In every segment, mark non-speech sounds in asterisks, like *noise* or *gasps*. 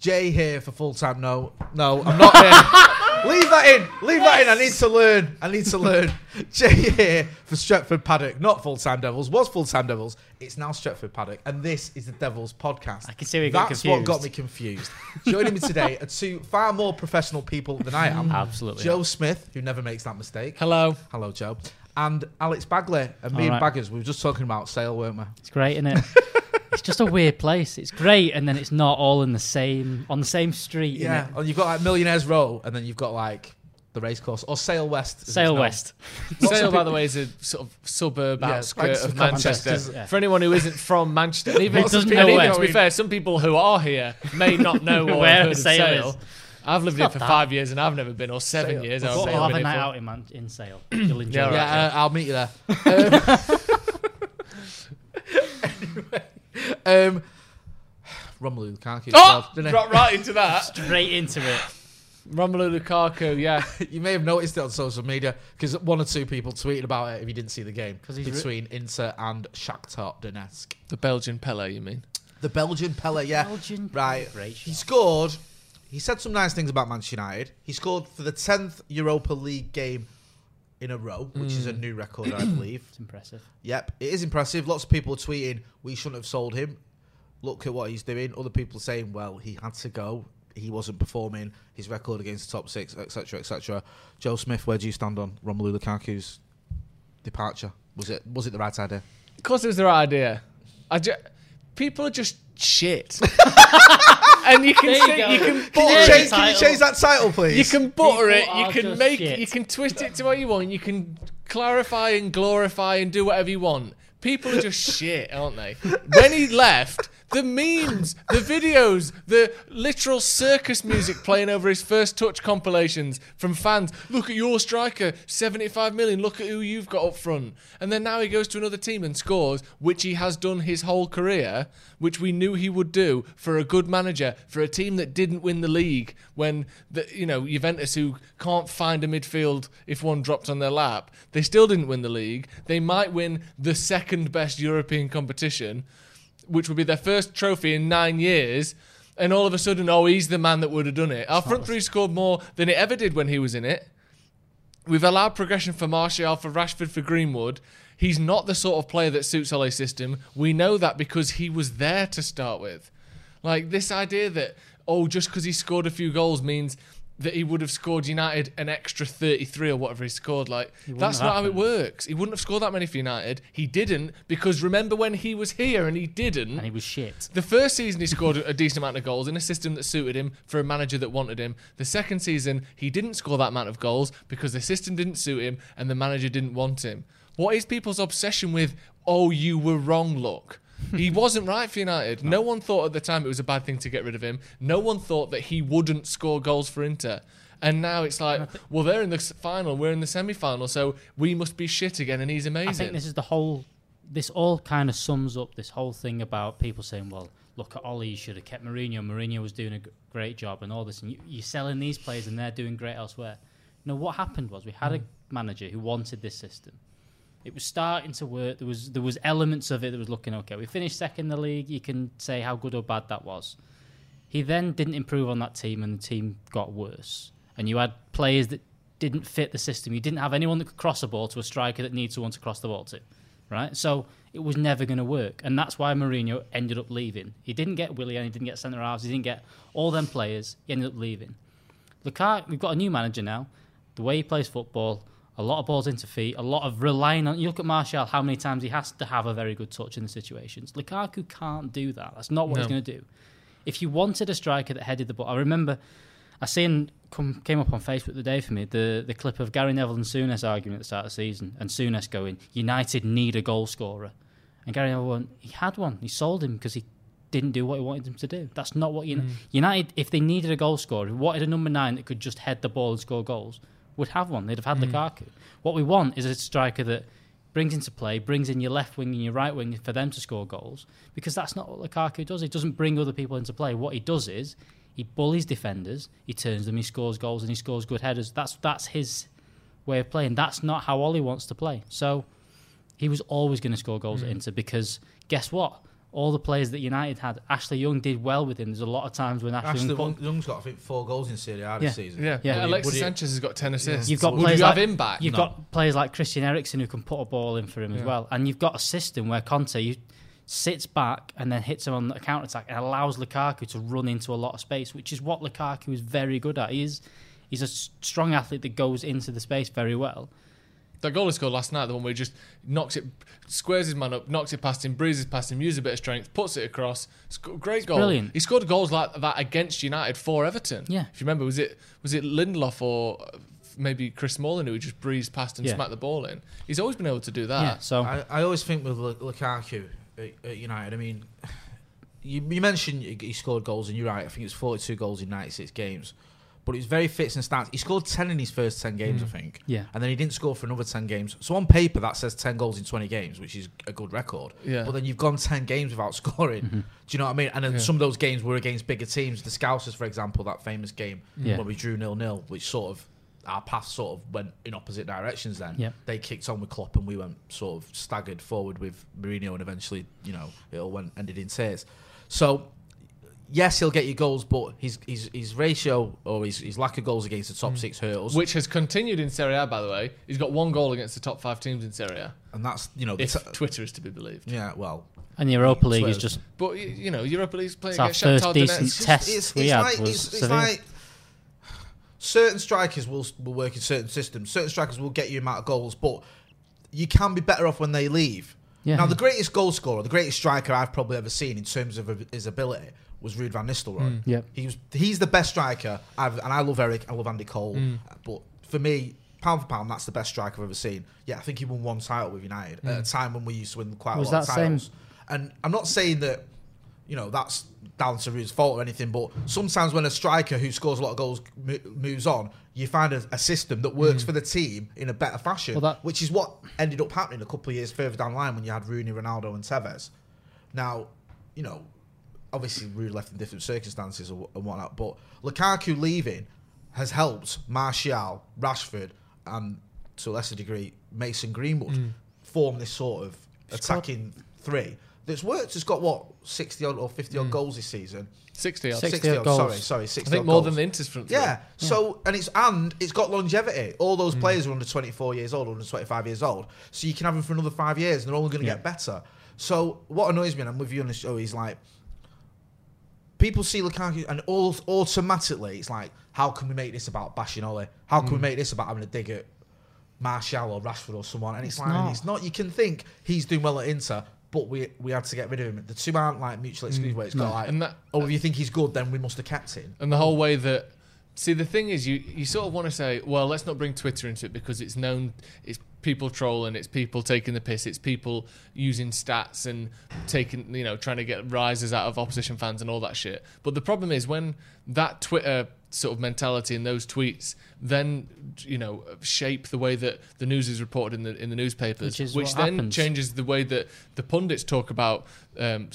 Jay here for full time. No, no, I'm not here. *laughs* Leave that in. Leave that in. I need to learn. I need to learn. *laughs* Jay here for Stretford Paddock, not full time Devils. Was full time Devils. It's now Stretford Paddock, and this is the Devils podcast. I can see where you're getting That's what got me confused. Joining me today are two far more professional people than I am. *laughs* Absolutely. Joe Smith, who never makes that mistake. Hello. Hello, Joe. And Alex Bagley. And me All and. Baggers, we were just talking about sale, weren't we? It's great, isn't it? It's just a weird place. It's great, and then it's not all in the same on the same street. Yeah. innit? And you've got like Millionaires Row, and then you've got like the racecourse, or Sale West. as it's Sail. West. Lots *laughs* Sale, by the way, is a sort of suburb Yeah, outskirt thanks of for Manchester. Yeah. For anyone who isn't from Manchester, and *laughs* even, Who doesn't and know even to be fair, some people who are here may not know *laughs* Where have heard Sale Sale. is. I've lived here for that. five years and I've never been, or seven Sale. years. We'll however We'll have I've a night here out in, Man- in Sale. You'll enjoy Yeah, it. Yeah, uh, I'll meet you there. Um, *sighs* Romelu Lukaku. Oh, scored, didn't right, right into that. *laughs* Straight into it. Romelu Lukaku, yeah. *laughs* You may have noticed it on social media because one or two people tweeted about it if you didn't see the game he's re- between Inter and Shakhtar Donetsk. The Belgian Pele, you mean? The Belgian Pele, yeah. Belgian right. Great He scored. He said some nice things about Manchester United. He scored for the 10th Europa League game in a row, which is a mm. new record, I *clears throat* believe. It's impressive. Yep, it is impressive. Lots of people tweeting, we shouldn't have sold him. Look at what he's doing. Other people saying, well, he had to go. He wasn't performing. His record against the top six, etc., etc. Joe Smith, where do you stand on Romelu Lukaku's departure? Was it was it the right idea? Of course, it was the right idea. I ju- people are just shit, *laughs* and you can There you go. you can Can butter you it. change- can you change that title, please? You can butter People it. You are can just make. shit. You can twist it to what you want. You can clarify and glorify and do whatever you want. People are just *laughs* shit, aren't they? When he left, the memes, the videos, the literal circus music playing over his first touch compilations from fans. Look at your striker, 75 million. Look at who you've got up front. And then now he goes to another team and scores, which he has done his whole career, which we knew he would do for a good manager, for a team that didn't win the league when the you know Juventus who can't find a midfield if one dropped on their lap, they still didn't win the league. They might win the second best European competition which would be their first trophy in nine years. And all of a sudden, oh, he's the man that would have done it. Our front three scored more than it ever did when he was in it. We've allowed progression for Martial, for Rashford, for Greenwood. He's not the sort of player that suits Ole's system. We know that because he was there to start with. Like this idea that, oh, just because he scored a few goals means that he would have scored United an extra 33 or whatever he scored. Like, wouldn't that's not how it works. He wouldn't have scored that many for United. He didn't because remember when he was here and he didn't. And he was shit. The first season, he scored a decent amount of goals in a system that suited him for a manager that wanted him. The second season, he didn't score that amount of goals because the system didn't suit him and the manager didn't want him. What is people's obsession with, oh, you were wrong, look? He wasn't right for United. No one thought at the time it was a bad thing to get rid of him. No one thought that he wouldn't score goals for Inter. And now it's like, well, they're in the final, we're in the semi final, so we must be shit again, and he's amazing. I think this is the whole this all kind of sums up this whole thing about people saying, "Well, look at Ole, you should have kept Mourinho. Mourinho was doing a great job, and all this, and you, you're selling these players, and they're doing great elsewhere." No, what happened was we had a hmm. manager who wanted this system. It was starting to work. There was there was elements of it that was looking okay. We finished second in the league. You can say how good or bad that was. He then didn't improve on that team, and the team got worse. And you had players that didn't fit the system. You didn't have anyone that could cross a ball to a striker that needs someone to cross the ball to, right? So it was never going to work, and that's why Mourinho ended up leaving. He didn't get Willian, he didn't get centre halves, he didn't get all them players. He ended up leaving. Lukaku, we've got a new manager now. The way he plays football, a lot of balls into feet, a lot of relying on. You look at Martial, how many times he has to have a very good touch in the situations. Lukaku can't do that. That's not what he's going to do. If you wanted a striker that headed the ball, I remember I seen come came up on Facebook the day for me the the clip of Gary Neville and Souness arguing at the start of the season, and Souness going, "United need a goal scorer," and Gary Neville went, "He had one. He sold him because he." Didn't do what he wanted him to do. That's not what United. Mm. United, if they needed a goal scorer, wanted a number nine that could just head the ball and score goals, would have one. They'd have had Lukaku. Mm. What we want is a striker that brings into play, brings in your left wing and your right wing for them to score goals, because that's not what Lukaku does. He doesn't bring other people into play. What he does is he bullies defenders, he turns them, he scores goals, and he scores good headers. That's that's his way of playing. That's not how Ole wants to play. So he was always going to score goals at mm. Inter because guess what? All the players that United had, Ashley Young did well with him. There's a lot of times when Ashley, Ashley Young put, Young's got, I think, four goals in Serie A this Yeah. season. Yeah, Yeah. yeah. Alexis would he- Sanchez has got ten assists. You've got Would players you have like, him back? You've No. got players like Christian Eriksen who can put a ball in for him as well, and you've got a system where Conte you, sits back and then hits him on the counter attack and allows Lukaku to run into a lot of space, which is what Lukaku is very good at. He is he's a strong athlete that goes into the space very well. That goal he scored last night, the one where he just knocks it, squares his man up, knocks it past him, breezes past him, uses a bit of strength, puts it across. Sc- great goal. brilliant. He scored goals like that against United for Everton. Yeah. If you remember, was it was it Lindelof or maybe Chris Smalling who just breezed past and Yeah. smacked the ball in? He's always been able to do that. yeah, so I, I always think with Lu- Lukaku at, at United, I mean, *sighs* you, you mentioned he he scored goals, and you're right. I think it's 42 goals in 96 games. But it was very fits and starts. He scored 10 in his first 10 games, I mm. think. Yeah. And then he didn't score for another 10 games. So on paper, that says 10 goals in 20 games, which is a good record. Yeah. But then you've gone 10 games without *laughs* scoring. Mm-hmm. Do you know what I mean? And then Yeah. some of those games were against bigger teams. The Scousers, for example, that famous game Yeah. where we drew nil nil, which sort of our paths sort of went in opposite directions. Then Yeah. they kicked on with Klopp, and we went sort of staggered forward with Mourinho, and eventually, you know, it all went ended in tears. So. Yes, he'll get you goals, but his his, his ratio or his, his lack of goals against the top hmm. six hurdles, Which has continued in Serie A, by the way. He's got one goal against the top five teams in Serie A, and that's you know, if t- Twitter is to be believed. yeah, well, and the Europa League is just But you know, Europa League's playing It's our against first Shakhtar decent Donetsk. test. Tests we had was it's, it's like certain strikers will will work in certain systems. Certain strikers will get you amount of goals, but you can be better off when they leave. Yeah. Now, the greatest goal scorer, the greatest striker I've probably ever seen in terms of his ability was Ruud van Nistelrooy. Mm. Yep. He was he's the best striker, I've, and I love Eric, I love Andy Cole, mm. uh, but for me. Pound for pound, that's the best striker I've ever seen. Yeah, I think he won one title with United at a mm. time when we used to win quite Was a lot of that same- titles. And I'm not saying that you know that's down to Ruud's fault or anything, but sometimes when a striker who scores a lot of goals moves on, you find a, a system that works for the team in a better fashion, Well, that- which is what ended up happening a couple of years further down the line when you had Rooney, Ronaldo, and Tevez. Now, you know, obviously Ruud left in different circumstances and whatnot, but Lukaku leaving has helped Martial, Rashford, and to a lesser degree Mason Greenwood mm. form this sort of attacking three that's worked. It's got what sixty odd or fifty odd mm. goals this season. 60 odd. Six- 60 odd, goals. sorry, sorry, I 60 think odd more goals. than the Inter's front three. Yeah. So and it's and it's got longevity. All those mm. players are under 24 years old, under 25 years old. So you can have them for another five years, and they're only going to Yeah. get better. So what annoys me, and I'm with you on the show, is like people see Lukaku, and all automatically it's like, how can we make this about bashing Ole? How can we mm. make this about having a dig at Martial or Rashford or someone? And it's, It's like not. it's not. You can think he's doing well at Inter. But we we had to get rid of him. The two aren't like mutually mm. exclusive. Where it's got like, And that- oh, if you think he's good, then we must have kept him. And the whole way that see the thing is you you sort of want to say, well, let's not bring Twitter into it because it's known it's people trolling, it's people taking the piss, it's people using stats and taking you know trying to get rises out of opposition fans and all that shit. But the problem is when that Twitter sort of mentality and those tweets then you know shape the way that the news is reported in the in the newspapers, Which which then happens. changes the way that the pundits talk about um,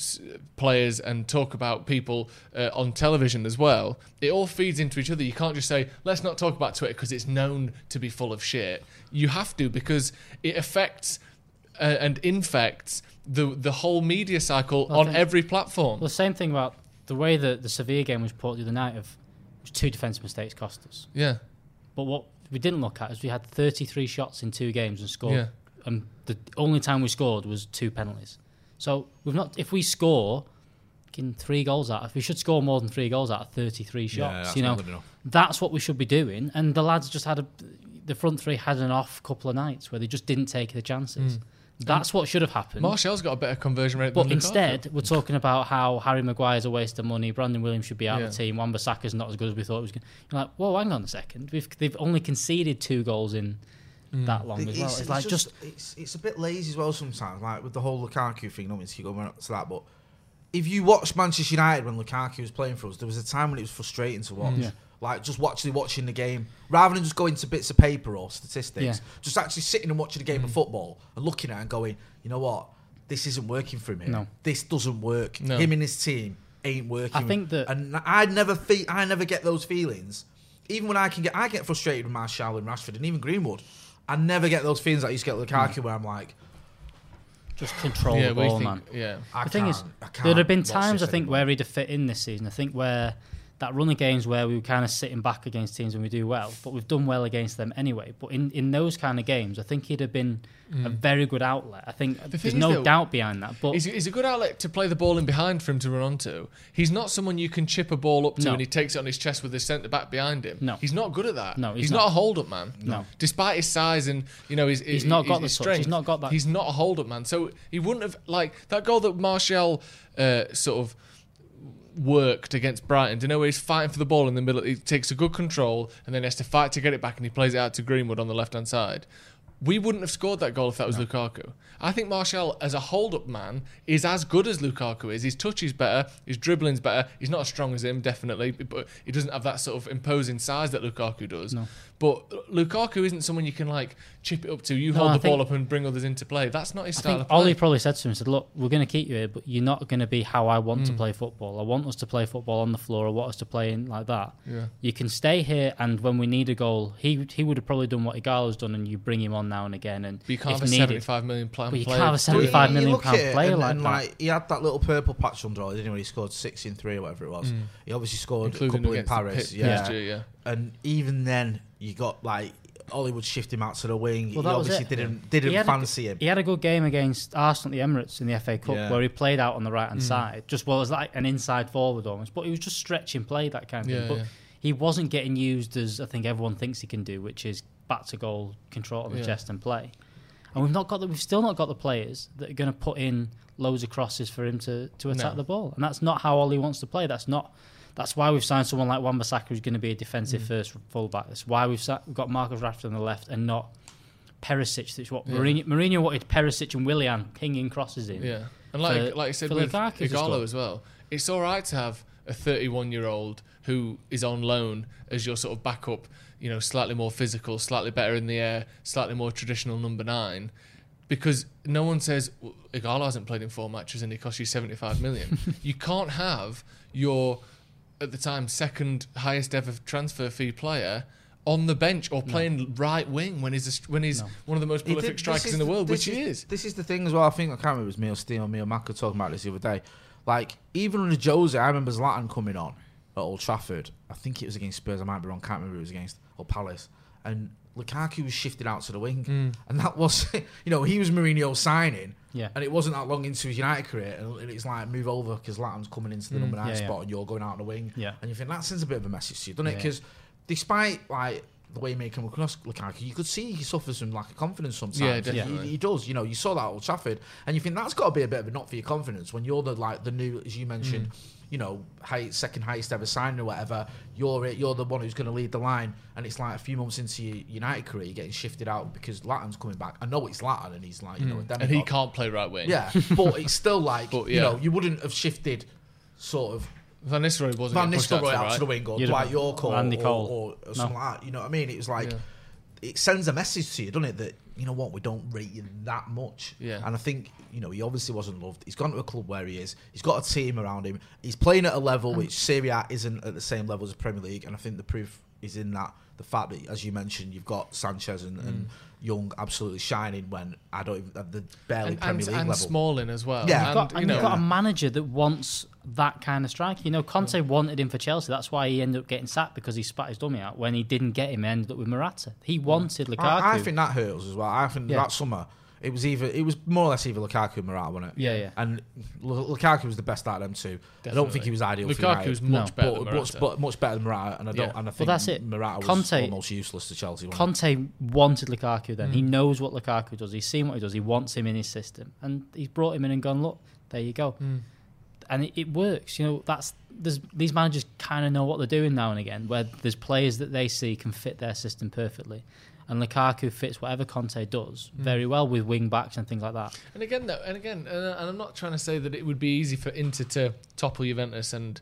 players and talk about people uh, on television as well. It all feeds into each other. You can't just say let's not talk about Twitter because it's known to be full of shit. You have to because it affects uh, and infects the the whole media cycle I on think- every platform. Well, the same thing about the way that the Sevilla game was put the other night of two defensive mistakes cost us. yeah, But what we didn't look at is we had 33 shots in two games and scored. Yeah. And the only time we scored was two penalties. So we've not. If we score, in three goals out, if we should score more than three goals out of 33 shots, Yeah, that's you know, not good enough. that's what we should be doing. And the lads just had a. The front three had an off couple of nights where they just didn't take the chances. Mm. That's what should have happened. Martial's got a better conversion rate. But than Lukaku. instead, we're talking about how Harry Maguire's a waste of money. Brandon Williams should be out Yeah. of the team. Wan-Bissaka's not as good as we thought it was. Going. You're like, whoa, hang on a second. We've they've only conceded two goals in Mm. that long as well. It's, like just, it's it's a bit lazy as well sometimes. Like with the whole Lukaku thing, not mean to keep going to that, but if you watch Manchester United when Lukaku was playing for us, there was a time when it was frustrating to watch. Yeah. Like just actually watching the game rather than just going to bits of paper or statistics. Yeah. Just actually sitting and watching a game of mm. football and looking at it and going, you know what, this isn't working for him. No. this doesn't work. No. Him and his team ain't working. I think that- and I never feel I never get those feelings. Even when I can get, I get frustrated with Martial and Rashford and even Greenwood. I never get those feelings that I used to get with mm. Lukaku, where I'm like, just control yeah, the ball, think, man. yeah. I the thing can't, is, I can't there'd have been times I think anymore. where he'd have fit in this season. I think where that run of games where we were kind of sitting back against teams and we do well, but we've done well against them anyway. But in, in those kind of games, I think he'd have been a very good outlet. I think there's no though, doubt behind that. But He's, he's a good outlet to play the ball in behind for him to run onto. He's not someone you can chip a ball up to No. and he takes it on his chest with his centre back behind him. No. he's not good at that. No, he's he's, not. not. a hold up man. No. despite his size and you know his, He's not got his the touch. strength, He's not got that- He's not a hold up man. So he wouldn't have like that goal that Martial uh, sort of worked against Brighton. Do you know where he's fighting for the ball in the middle? He takes a good control and then has to fight to get it back, and he plays it out to Greenwood on the left hand side. We wouldn't have scored that goal if that was Lukaku. I think Martial, as a hold-up man, is as good as Lukaku is. His touch is better, his dribbling's better. He's not as strong as him, definitely, but he doesn't have that sort of imposing size that Lukaku does. But Lukaku isn't someone you can like chip it up to. You No, hold I the ball up and bring others into play. That's not his I style think of play. Ole probably said to him, he said, look, we're going to keep you here, but you're not going to be how I want to Mm. play football. I want us to play football on the floor. I want us to play in like that. Yeah. You can stay here, and when we need a goal, he he would have probably done what Ighalo's done, and you bring him on now and again. And But you can't if have a needed, seventy-five million plan But you player. can't have a to- 75 you million look pound it player and, like and that. like he had that little purple patch under, didn't he? When he scored six in three or whatever it was. He obviously scored Mm. Including a couple in Paris. Yeah. PSG, yeah. And even then you got like Ole would shift him out to the wing. Well, he that was obviously it. didn't didn't He had a- fancy him. He had a good game against Arsenal at the Emirates in the FA Cup, Yeah. where he played out on the right hand Mm. side, just well as like an inside forward almost, but he was just stretching play that kind of Yeah, thing. But yeah. he wasn't getting used as I think everyone thinks he can do, which is back to goal, control on the Yeah. chest and play. And we've not got the, we've still not got the players that are going to put in loads of crosses for him to, to attack No. the ball, and that's not how Ole wants to play. That's not. That's why we've signed someone like Wan-Bissaka who's going to be a defensive Mm. first fullback. That's why we've, sa- we've got Marcus Rashford on the left and not Perisic. That's what Yeah. Mourinho, Mourinho wanted Perisic and Willian pinging crosses in. Yeah, and like for- like I said with Ighalo as well, it's all right to have a 31 year old who is on loan as your sort of backup. You know, slightly more physical, slightly better in the air, slightly more traditional number nine. Because no one says "Well, Ighalo hasn't played in four matches and he cost you 75 million. *laughs* you can't have your at the time second highest ever transfer fee player on the bench or playing right wing when he's a, when he's one of the most prolific did- strikers in the the- world, this which he is. This is the thing as well. I think I can't remember if it was me or Steve or me or talking about this the other day. Like even under Jose, I remember Zlatan coming on at Old Trafford. I think it was against Spurs. I might be wrong. Can't remember who it was against or Palace. And Lukaku was shifted out to the wing, Mm. and that was, *laughs* you know, he was Mourinho signing. Yeah. And it wasn't that long into his United career, and it's like move over because Zlatan's coming into the number nine Mm. Yeah, yeah. spot, and you're going out on the wing. Yeah. And you think that sends a bit of a message to you, doesn't it? Because despite like the way he made him across Lukaku, you could see he suffers from lack of confidence sometimes. Yeah, definitely. He, he does. You know, you saw that at Old Trafford, and you think that's got to be a bit of a knock for your confidence when you're the like the new, as you mentioned, mm. you know, high, second highest ever signing or whatever. You're it. You're the one who's going to lead the line, and it's like a few months into your United career, you're getting shifted out because Zlatan's coming back. I know it's Zlatan, and he's like, you know, mm. a and he can't play right wing. Yeah, but it's still like *laughs* But, you know, you wouldn't have shifted sort of Van Nistelrooy wasn't. Van getting pushed out Nistelrooy to the out to right. the wing or You'd Dwight have- York or, Andy or, Cole. or, something No. like that. You know what I mean? It was like Yeah. it sends a message to you, doesn't it? That you know what we don't rate you that much. Yeah. And I think you know he obviously wasn't loved. He's gone to a club where he is. He's got a team around him. He's playing at a level which Serie A isn't at the same level as the Premier League. And I think the proof is in that the fact that, as you mentioned, you've got Sanchez and, and mm. Young absolutely shining when I don't even at the barely and, Premier and, League and level. Smalling as well. Yeah. and, You've got, you know, you've got a manager that wants that kind of striker. You know, Conte wanted him for Chelsea. That's why he ended up getting sacked because he spat his dummy out. When he didn't get him, he ended up with Morata. He wanted Lukaku. I, I think that hurts as well. I think Yeah. that summer it was either it was more or less either Lukaku and Morata, wasn't it? Yeah, yeah. And Lu- Lukaku was the best out of them two. I don't think he was ideal. for Lukaku's United, much No. better but, than much, Morata. but much better than Morata, and I don't. Yeah. And I Well, that's it. Morata was Conte- almost useless to Chelsea. wasn't Conte wanted Lukaku then. He Mm. knows what Lukaku does. He's seen what he does. He wants him in his system. And he's brought him in and gone, look, there you go. Mm. And it, it works. You know, that's there's these managers kind of know what they're doing now and again, where there's players that they see can fit their system perfectly. And Lukaku fits whatever Conte does Mm. very well with wing backs and things like that. And again, though, and again, and and I'm not trying to say that it would be easy for Inter to topple Juventus, and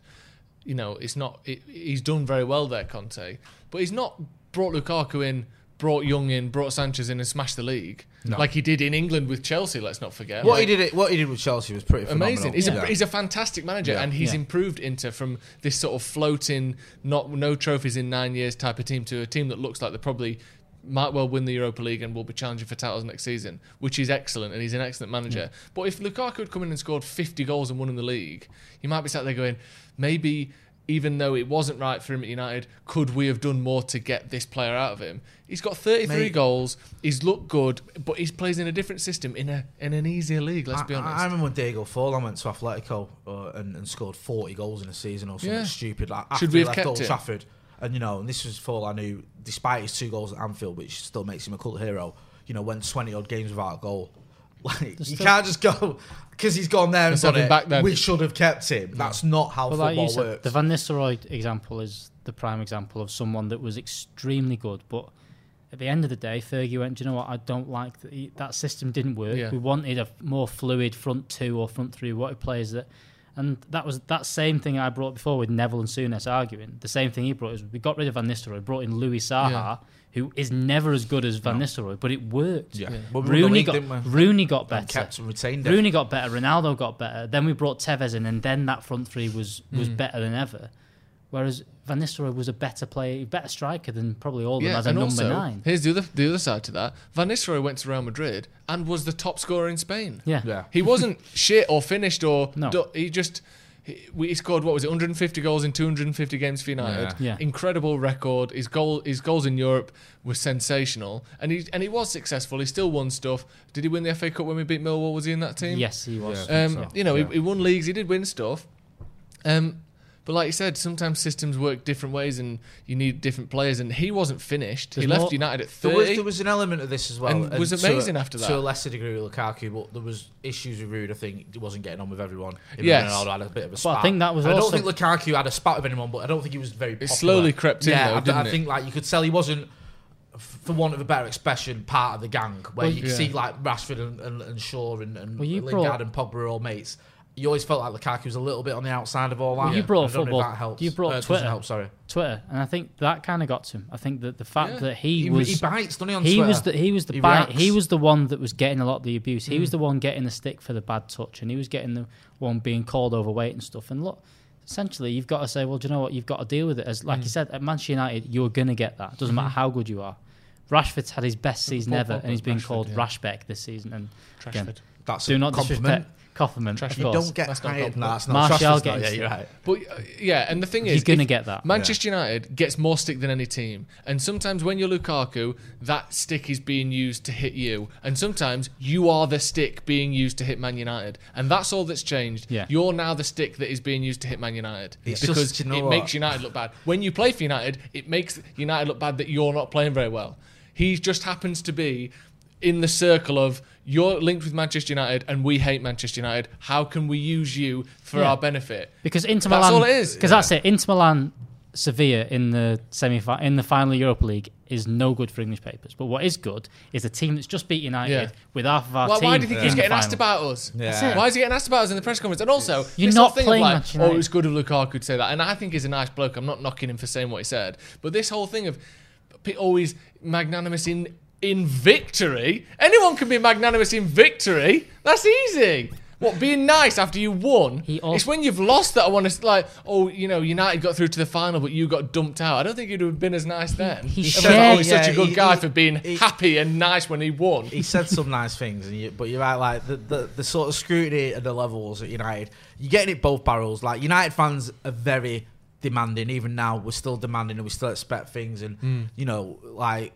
you know, it's not. It, he's done very well there, Conte, but he's not brought Lukaku in, brought Young in, brought Sanchez in, and smashed the league like he did in England with Chelsea. Let's not forget. What Like, he did, what he did with Chelsea was pretty phenomenal. amazing. He's Yeah. a he's a fantastic manager, Yeah. and he's Yeah. improved Inter from this sort of floating, not no trophies in nine years type of team to a team that looks like they probably might well win the Europa League and will be challenging for titles next season, which is excellent, and he's an excellent manager. But if Lukaku had come in and scored 50 goals and won in the league, you might be sat there going, maybe. Even though it wasn't right for him at United, could we have done more to get this player out of him? He's got 33 Mate. goals. He's looked good, but he plays in a different system in a in an easier league. Let's I, be honest. I remember when Diego Forlan went to Atletico uh, and, and scored 40 goals in a season or something Yeah. stupid. Like Should after we he have left kept Old him? Trafford, and you know, and this was Forlan who, despite his two goals at Anfield, which still makes him a cult hero, you know, went 20 odd games without a goal. *laughs* Like you still- can't just go because he's gone there and Let's done it. back then. We should have kept him. That's not how But football like you said, works. the Van Nistelrooy example is the prime example of someone that was extremely good, but at the end of the day, Fergie went, "Do you know what? I don't like that. That system didn't work. Yeah. We wanted a more fluid front two or front three. What players that." And that was that same thing I brought before with Neville and Souness arguing. The same thing he brought is we got rid of Van Nistelrooy, brought in Louis Saha, Yeah. Who is never as good as Van Nistelrooy, but it worked. yeah. Well, we Rooney league, got we? Rooney got And better. kept and retained it. Rooney got better, Ronaldo got better. Then we brought Tevez in, and then that front three was was Hmm. better than ever. Whereas Van Nistelrooy was a better player, better striker than probably all of them Yeah, as a and number also, nine. here's the other the other side to that. Van Nistelrooy went to Real Madrid and was the top scorer in Spain. Yeah. Yeah. He wasn't *laughs* shit or finished or No. do- he just he, he scored what was it 150 goals in 250 games for United. Yeah. Yeah. Incredible record. His goal his goals in Europe were sensational and he and he was successful. He still won stuff. Did he win the FA Cup when we beat Millwall? Was he in that team? Yes, he was. Yeah. Um, so. You know, Yeah. he, he won leagues. He did win stuff. Um, but like you said, sometimes systems work different ways, and you need different players. And he wasn't finished. he left more- United at There thirty. was, there was an element of this as well, And was to a- amazing after that. To a lesser degree with Lukaku, but there was issues with Ruud. I think he wasn't getting on with everyone. Even Yes. Ronaldo had a bit of a But spat. I think that was I don't also- think Lukaku had a spat with anyone, but I don't think he was very. Popular. It slowly crept in, Yeah, though, I, didn't I it? think like you could tell he wasn't, for want of a better expression, part of the gang where Well, you yeah. see like Rashford and, and, and Shaw and, and Well, you Lingard brought- and Pogba were all mates. You always felt like Lukaku was a little bit on the outside of all that. Well, you brought I don't know if football- That helps. you brought Uh, Twitter. Help, sorry. Twitter, and I think that kind of got to him. I think that the fact Yeah. that he, He, was he bites, doesn't he? On he Twitter? was the he was the He bite, he was the one that was getting a lot of the abuse. He was Mm. the one getting the stick for the bad touch, and he was getting the one being called overweight and stuff. And look, essentially, you've got to say, well, do you know what? You've got to deal with it. As Mm. like you said, at Manchester United, you're gonna get that. Doesn't matter how good you are. Rashford's had his best season ever, and he's been Rashford, called yeah. Rashbeck this season. And again, That's do a not compliment. disrespect Compliment, of You course. don't get That's not a hired. compliment. No, that's not Martial Trashford's not- Yeah, you're right. But uh, yeah, and the thing is, He's gonna get that. Manchester United gets more stick than any team, and sometimes when you're Lukaku, that stick is being used to hit you, and sometimes you are the stick being used to hit Man United, and that's all that's changed. Yeah. You're now the stick that is being used to hit Man United It's because just, you know it what? makes United look bad. When you play for United, it makes United look bad that you're not playing very well. He just happens to be in the circle of you're linked with Manchester United and we hate Manchester United. How can we use you for Yeah. our benefit? Because Inter Milan, That's all it is. Because that's it. Inter Milan Sevilla in the semi in the final Europa League is no good for English papers. But what is good is a team that's just beat United Yeah. with half of our Why, team. why do you think in he's the getting asked about us? Yeah. Why is he getting asked about us in the press conference? And also, You're not whole thing of playing like, oh, United. it's good of Lukaku to say that, and I think he's a nice bloke. I'm not knocking him for saying what he said, but this whole thing of always magnanimous in in victory. Anyone can be magnanimous in victory. That's easy. What being nice after you won? He it's when you've lost that I want to like. Oh, you know, United got through to the final, but you got dumped out. I don't think you'd have been as nice then. he Everyone's shared- like, oh, he's such a good he- guy he- for being he- happy and nice when he won. he said some nice things, and you, but you're right. Like the, the the sort of scrutiny and the levels at United, you're getting it both barrels. Like United fans are very demanding. Even now, we're still demanding, and we still expect things. And hmm. you know, like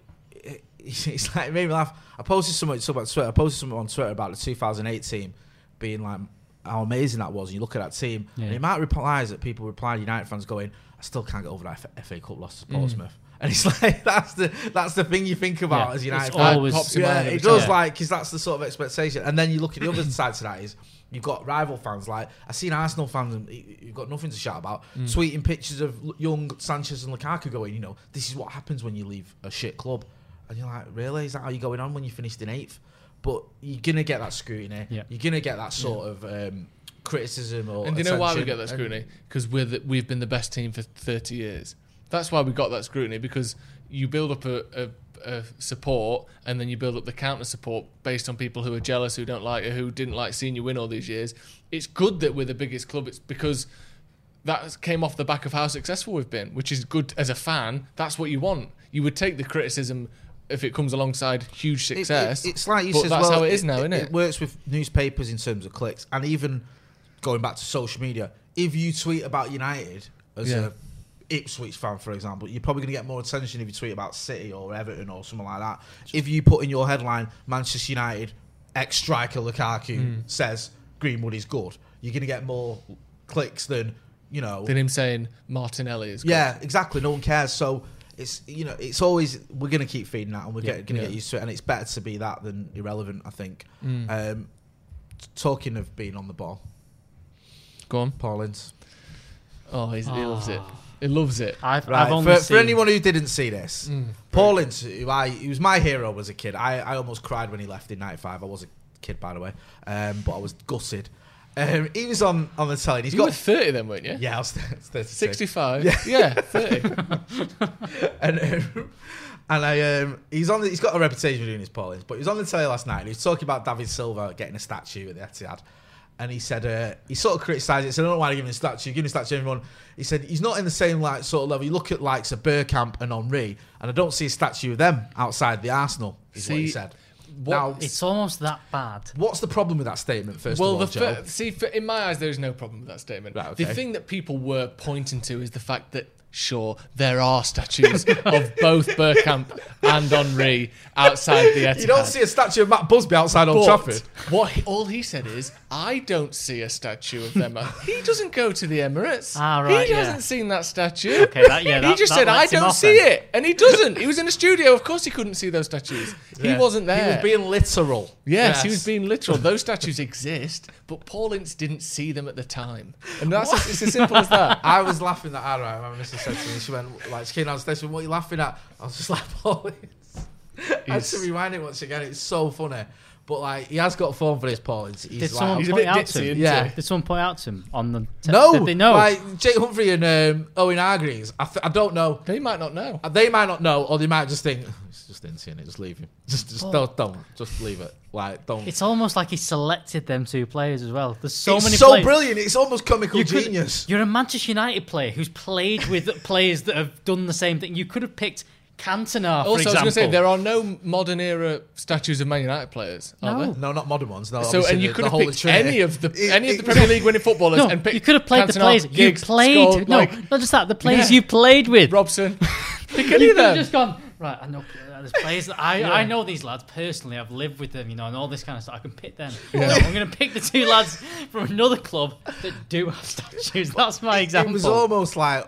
it's like it made me laugh. I posted something, something on Twitter. I posted something on Twitter about the 2008 team being like how amazing that was. And you look at that team, Yeah. and the amount of replies that people replied, United fans going, "I still can't get over that F- FA Cup loss to Portsmouth." Mm. *laughs* And it's like that's the that's the thing you think about Yeah, as United always- Pops Yeah, it does time. like because that's the sort of expectation. And then you look at the other *clears throat* side to that is you've got rival fans like I seen Arsenal fans you've got nothing to shout about mm. tweeting pictures of young Sanchez and Lukaku going, you know, this is what happens when you leave a shit club, and you're like, really? Is that how you're going on when you finished in eighth? But you're gonna get that scrutiny. Yeah. You're gonna get that sort of um, criticism or. And do you know why we get that scrutiny? Because we're the, we've been the best team for 30 years. That's why we got that scrutiny because you build up a, a, a support and then you build up the counter support based on people who are jealous, who don't like you, who didn't like seeing you win all these years. It's good that we're the biggest club. It's because that came off the back of how successful we've been, which is good as a fan. That's what you want. You would take the criticism if it comes alongside huge It- it- success. it's like you said. that's well, how it is now, isn't it? It works with newspapers in terms of clicks, and even going back to social media. If you tweet about United as Yeah. a Ipswich fan, for example, you're probably going to get more attention if you tweet about City or Everton or something like that. If you put in your headline Manchester United ex striker Lukaku Hmm. says Greenwood is good, you're going to get more clicks than you know. Than him saying Martinelli is good. Yeah, exactly. No one cares. So it's you know it's always we're gonna keep feeding that and we're Yeah, get, gonna yeah. get used to it and it's better to be that than irrelevant. I think. Mm. Um, talking of being on the ball, Go on. Paul Ince. Oh, he's, he loves it. He loves it. I've, Right. I've only For, seen, for anyone who didn't see this, Mm. Paul Ince, who I he was my hero as a kid. I, I almost cried when he left in '95. I was a kid, by the way, um, but I was gutted. Um, he was on on the telly. He's You were got 30 then, weren't you? yeah, I was 32. 65? Yeah. Yeah, *laughs* 30. and um, and I um, he's on. The, he's got a reputation for doing his Paulins, but he was on the telly last night. and He was talking about David Silva getting a statue at the Etihad, and he said uh, he sort of criticised it. Said I don't know why they're giving him a statue. Giving a statue to everyone. He said he's not in the same like sort of level. You look at likes of Bergkamp and Henry, and I don't see a statue of them outside the Arsenal. Is what he said. What- now, It's almost that bad. what's the problem with that statement? First well, of all, the Joe? fir- see, for, in my eyes, there is no problem with that statement. Right, okay. The thing that people were pointing to is the fact that, sure, there are statues of both Bergkamp and Henry outside the Etihad. you don't see a statue of Matt Busby outside Old But Trafford. What he, all he said is, I don't see a statue of them. *laughs* he doesn't go to the Emirates. Ah, right, He yeah. hasn't seen that statue. Okay, that- yeah, he just that said, I don't see then." it, and he doesn't. He was in a studio. Of course, he couldn't see those statues. He wasn't there. He was being literal. Yes, he was being literal. Those statues exist, but Paul Ince didn't see them at the time, and that's it's as simple as that. *laughs* I was laughing at her. I remember Mrs. said to me, she went, like, she came downstairs, she went, what are you laughing at? I was just like, *laughs* Paul Ince. I had to rewind it once again. It's so funny. But, like, he has got phone for his Paulins. He's Did like, someone He's a point bit out ditzy, to him? isn't Yeah. he? Did someone point out to him on the? Te- no, Did they know? Like, Jake Humphrey and um, Owen Hargreaves, I, th- I don't know. They might not know. They might not know, or they might just think, it's just insane, just leave him. *laughs* Just, just don't, don't, just leave it. Like, don't. It's almost like he selected them two players as well. There's so many. It's many. so players. brilliant. It's almost comical You could- genius. You're a Manchester United player who's played with *laughs* players that have done the same thing. You could have picked Cantona, for Also, I was going to say there are no modern era statues of Man United players, are No. there? No, not modern ones. No, So, and you the- could the have picked Trinity. any of the It- any of the Premier League winning footballers no, and picked you could have played the Cantona, players you played. Scholes, no, like not just that. The players Yeah. you played with. Robson. *laughs* Pick you any of could have them. just gone right. I know uh, there's players that I, I know these lads personally. I've lived with them, you know, and all this kind of stuff. I can pick them. No, I'm going to pick the two lads from another club that do have statues. That's my example. It was almost like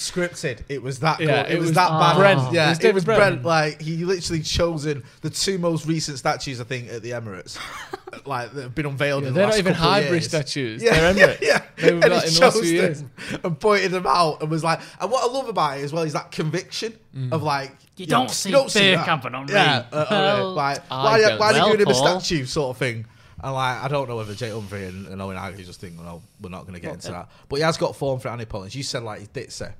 scripted. It was that. Yeah, good. It, it was, was that bad. Brent. Yeah, It was it was Brent. Brent. Like he literally chosen the two most recent statues I think at the Emirates, *laughs* like that have been unveiled. Yeah, in the they're last not even couple of years. statues. Yeah, They're yeah, Emirates. yeah. They were and like he in the last chose years. them and pointed them out and was like, and what I love about it as well is that conviction of like You know, don't see Bergkamp on Yeah, me. uh, uh, Well, *laughs* like I why, don't. why are you Well, giving him a statue sort of thing? And like, I don't know whether Jay Humphrey and, and Owen Haggerty just think, no, we're not going to get into uh, that. But he has got form for Annie Pollins. You said like Ditzer.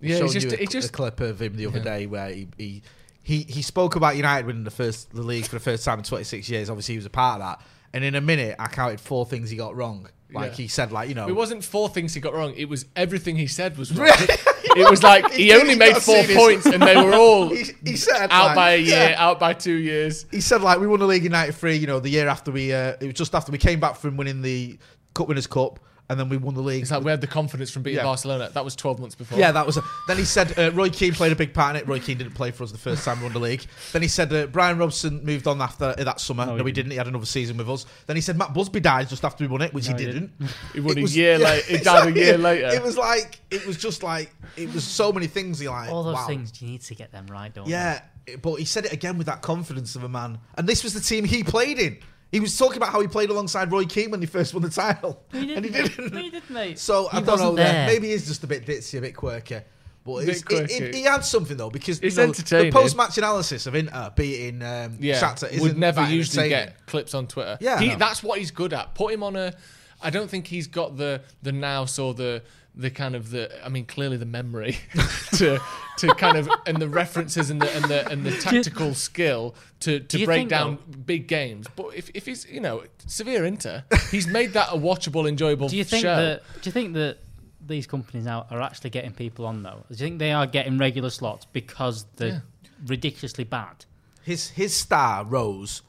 Yeah, it's just- you a, it just- a clip of him the other day where he, he he he spoke about United winning the first the league for the first time in 26 years. Obviously, he was a part of that. And in a minute, I counted four things he got wrong. Like Yeah. he said, like you know, It wasn't four things he got wrong. It was everything he said was wrong. it was like he *laughs* He only made four points and they were all *laughs* he, he said out like, by a year, yeah. out by two years. he said like we won the league in '93. You know, the year after we, uh, it was just after we came back from winning the Cup Winners' Cup, and then we won the league. It's like we had the confidence from beating Yeah. Barcelona. That was 12 months before. Yeah, that was. A, then he said uh, Roy Keane played a big part in it. Roy Keane didn't play for us the first time we won the league. Then he said uh, Brian Robson moved on after uh, that summer. No, he he didn't. He had another season with us. Then he said Matt Busby died just after we won it, which No, he he didn't. *laughs* He won It a was- year yeah, later. He died a year later. It was like it was just like it was so many things. You're like all those wow. things you need to get them right, don't you? Yeah, but he said it again with that confidence of a man. And this was the team he played in. He was talking about how he played alongside Roy Keane when he first won the title, He didn't. *laughs* and he didn't. He didn't, mate. So I don't know. There. there. Maybe he's just a bit ditzy, a bit quirky. But Bit it's, it, it, he had something though because It's you know, entertaining. the post-match analysis of Inter beating um, yeah, Shakhtar isn't would never usually entertaining. get clips on Twitter. Yeah. he, No. that's what he's good at. Put him on a. I don't think he's got the the nous or the the kind of the. I mean, clearly the memory *laughs* to to kind of and the references and the and the and the *laughs* tactical skill to to you break think, down big games. But if if he's you know severe Inter, he's made that a watchable, enjoyable Do you think show. that? Do you think that these companies now are actually getting people on though? Do you think they are getting regular slots because they're ridiculously bad? His his star rose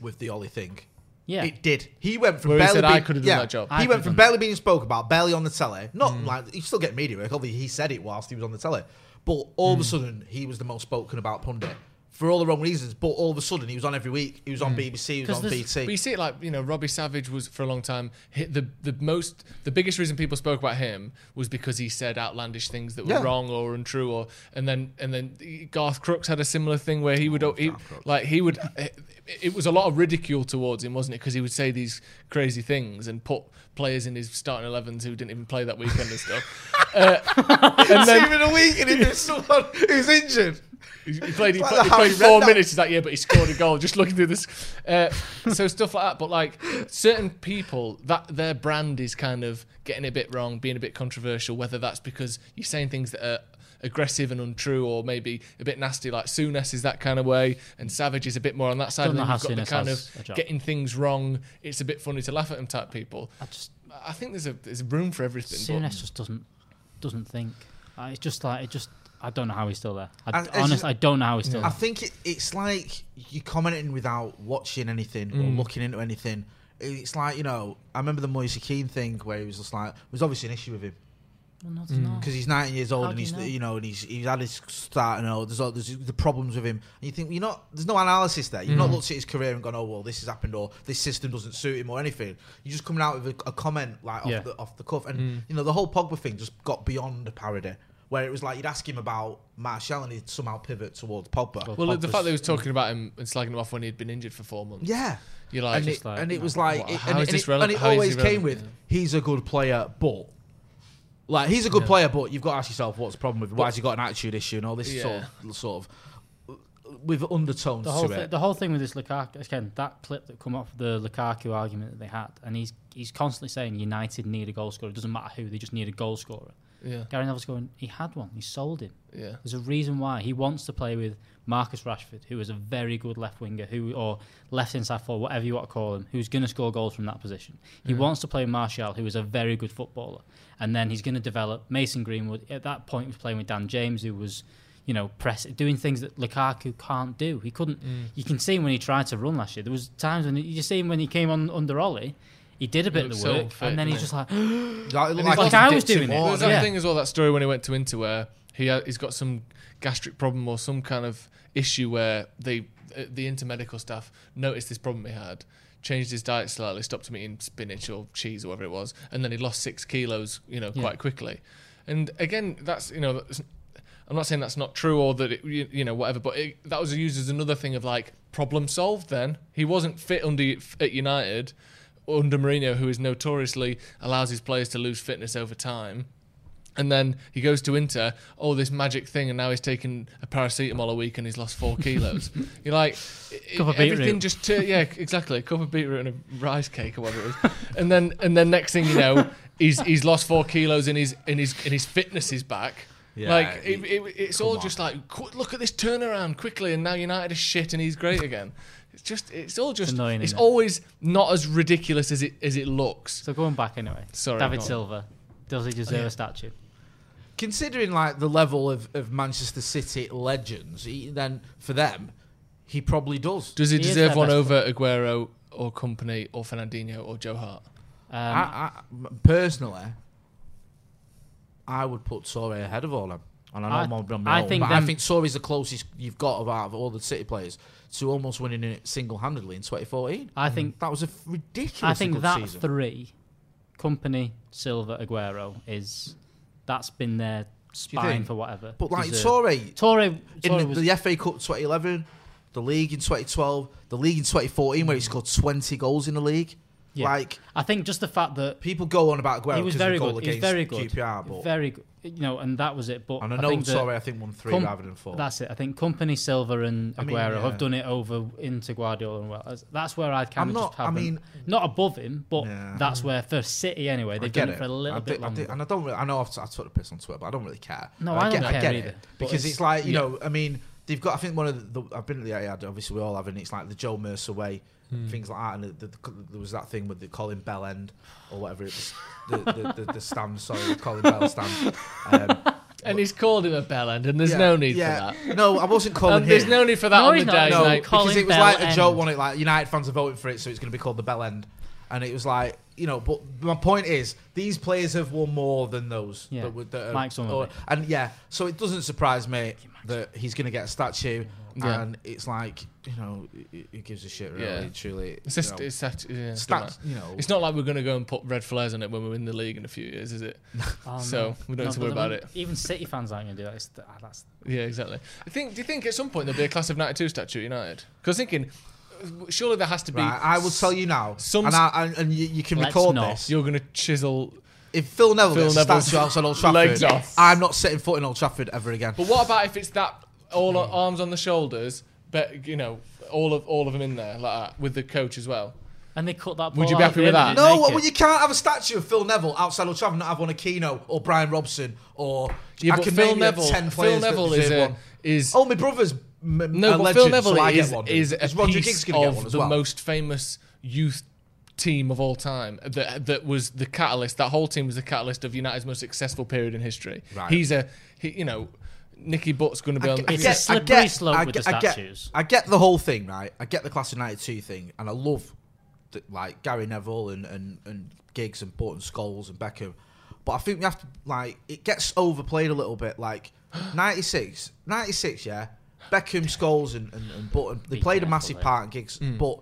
with the Ole thing. Yeah. It did. He went from Where he barely said, "I being, could have done yeah, that job." I He could went have from done barely being spoke about, barely on the telly. Not Mm. like he still get media work. Obviously, he said it whilst he was on the telly, but all Mm. of a sudden he was the most spoken about pundit for all the wrong reasons. But all of a sudden he was on every week. He was on BBC. He was on BT. But you see it like you know Robbie Savage was for a long time hit the the most the biggest reason people spoke about him was because he said outlandish things that were Yeah. wrong or untrue or and then and then Garth Crooks had a similar thing where he would he, like he would it, it was a lot of ridicule towards him wasn't it because he would say these crazy things and put players in his starting 11s who didn't even play that weekend and stuff *laughs* uh, and then even a week and he did *laughs* someone who's injured. He he played, he like played, he played four Redknapp. minutes that year, but he scored a goal. Just looking through this, uh, so stuff like that. But like certain people, that their brand is kind of getting a bit wrong, being a bit controversial. Whether that's because you're saying things that are aggressive and untrue, or maybe a bit nasty. Like Souness is that kind of way, and Savage is a bit more on that side. Don't And know then how you've got the kind of getting things wrong. It's a bit funny to laugh at them type people. I just I think there's a there's room for everything. but- Souness just doesn't doesn't think. Uh, it's just like it just. I don't know how he's still there. I, And it's honest, just- I don't know how he's still there. I there. think it, it's like you commenting without watching anything or Mm. looking into anything. It's like you know, I remember the Moise Kean thing where he was just like, there was obviously an issue with him Well, no, it's Mm. not. because he's 19 years old How and do he's you know? you know and he's he's had his start and all there's all, there's the problems with him and you think well, you're not there's no analysis there you've Mm. not looked at his career and gone oh well this has happened or this system doesn't suit him or anything you're just coming out with a, a comment like Yeah. off the off the cuff and Mm. you know the whole Pogba thing just got beyond a parody where it was like you'd ask him about Martial and he'd somehow pivot towards Pogba Well, Well, the fact that he was talking about him and slagging him off when he'd been injured for four months. yeah You're like, and, just it, like, and it no, was like, what- it, how and, is and this it, rele- and it how is he always came with, relevant? he's a good player, but like he's a good player, but you've got to ask yourself what's the problem with him? Why has he got an attitude issue and all this sort of sort of with undertones the whole to thi- it. the whole thing with this Lukaku again that clip that come off the Lukaku argument that they had, and he's he's constantly saying United need a goal scorer. It doesn't matter who, they just need a goal scorer. Yeah, Gary Neville's going, he had one, he sold him. yeah. There's a reason why he wants to play with Marcus Rashford, who is a very good left winger, who or left inside forward, whatever you want to call him, who's going to score goals from that position. He wants to play with Martial, who is a very good footballer, and then he's going to develop Mason Greenwood. At that point, he was playing with Dan James, who was, you know, press doing things that Lukaku can't do. He couldn't. Mm. You can see him when he tried to run last year. There was times when you see him when he came on under Ole. He did a bit of the work, fit, and then he's didn't just *gasps* like, Like, Like like, I was doing it. water. There's that Yeah. thing as well, that story when he went to Inter where he ha- he's got some gastric problem or some kind of issue where they uh, the Inter medical staff noticed this problem he had, changed his diet slightly, stopped him eating spinach or cheese or whatever it was, and then he lost six kilos, you know, Yeah. quite quickly. And again, that's you know, that's, I'm not saying that's not true or that it, you, you know whatever, but it, that was used as another thing of like problem solved. Then he wasn't fit under at United under Mourinho, who is notoriously allows his players to lose fitness over time. And then he goes to Inter, oh, this magic thing, and now he's taken a paracetamol a week and he's lost four *laughs* kilos. You're like, i- Cup of everything just, tur- yeah, exactly, a cup of beetroot and a rice cake or whatever it is. and then, and then next thing you know, he's he's lost four kilos and his and his and his fitness is back. Yeah, like it, it, it's all on. just like, "Qu- look at this turnaround quickly, and now United is shit and he's great again. It's just, it's all just, annoying, it's isn't it? always not as ridiculous as it as it looks. So going back anyway. Sorry, David go on. Silva. Does he deserve yeah. a statue? Considering like the level of, of Manchester City legends, he, then for them, he probably does. Does he, He deserve one best over Aguero or Kompany or Fernandinho or Joe Hart? Um, I, I, personally, I would put Touré ahead of all them. And I know I- I'm on my I own, think but I think Touré's the closest you've got of out of all the City players to almost winning it single-handedly in 2014. I mm. think That was a ridiculous. I think that season. three, Kompany, Silva, Aguero, is that's been their spine for whatever. But like. Touré, Touré, in the, was, the FA Cup 2011, the league in 2012, the league in 2014 where he scored 20 goals in the league. Yeah. Like I think just the fact that people go on about Aguero he was very good. He was against very good. QPR, but Very good. You know, and that was it. But and I I know think that Touré I think one three Com- rather than four. That's it. I think Kompany, Silva, and I Aguero mean, yeah. have done it over into Guardiola and well. That's- where I'd kind I'm of not- just have I mean- not above him, but Yeah. that's where for City anyway. They've get done it, for a little I bit did- I longer. did- and I don't. Really, I know I've, I took the piss on Twitter, but I don't really care. No, I get, don't I care get either, it because it's- it's, like you know. I mean, they've got. I think one of the. the I've been at the Etihad. Obviously, we all have, and it's like the Joe Mercer way, Hmm. things like that. And the, the, there was that thing with the Colin Bell end or whatever it was. The, the, the, the stand, sorry, the Colin Bell stand. Um, *laughs* And he's called him a bell end, and there's yeah, no need yeah. for that. No, I wasn't calling And him. there's no need for that No, on the day. No, like, because it was Bell like a end. joke on it, like United fans are voting for it, so it's going to be called the Bell End. And it was like, you know, but my point is, these players have won more than those. Yeah. that would- that are- Mike or- and yeah, so it doesn't surprise me that he's going to get a statue. Yeah. And it's like, you know, it, it gives a shit, really, Yeah. truly. It's you know. it's that, yeah, don't Stats, you know. It's not like we're going to go and put red flares on it when we win the league in a few years, is it? *laughs* Oh, so we don't No, have to worry the- about it. Even City fans aren't going to do that. It's, ah, that's Yeah, exactly. I think. Do you think at some point there'll be a class of '92 statue at United? Because thinking, surely there has to be. Right, I will tell you now, some- and, I, and, and you, you can record not. this. You're going to chisel. If Phil Neville Phil gets Neville's a statue outside Old legs Trafford, off. I'm not setting foot in Old Trafford ever again. But what about if it's that all on, arms on the shoulders, but you know, all of all of them in there like that with the coach as well? and they cut that. Would you be happy with that? No, well, you can't have a statue of Phil Neville outside Old Trafford and not have one of Keano or Brian Robson or Yeah, I can Phil name Neville. 10 Phil Neville is deserve a, one. is Oh, my brother's m- no, a but legend, Phil Neville so I is one. is a Is Roger piece going to of get one as the well? most famous youth team of all time. That that was the catalyst. That whole team was the catalyst of United's most successful period in history. Right. He's a he, you know. Nicky Butt's going to be on. It's if- a slippery slope with the I get, statues. I get the whole thing, right? I get the Class of 92 thing, and I love the, like Gary Neville and, and, and Giggs and Butt and Scholes and Beckham. But I think we have to, like, it gets overplayed a little bit. Like, *gasps* 96, 96, yeah? Beckham, Scholes, and, and, and Butt, they Be played a careful massive there. part in Giggs. Mm. But,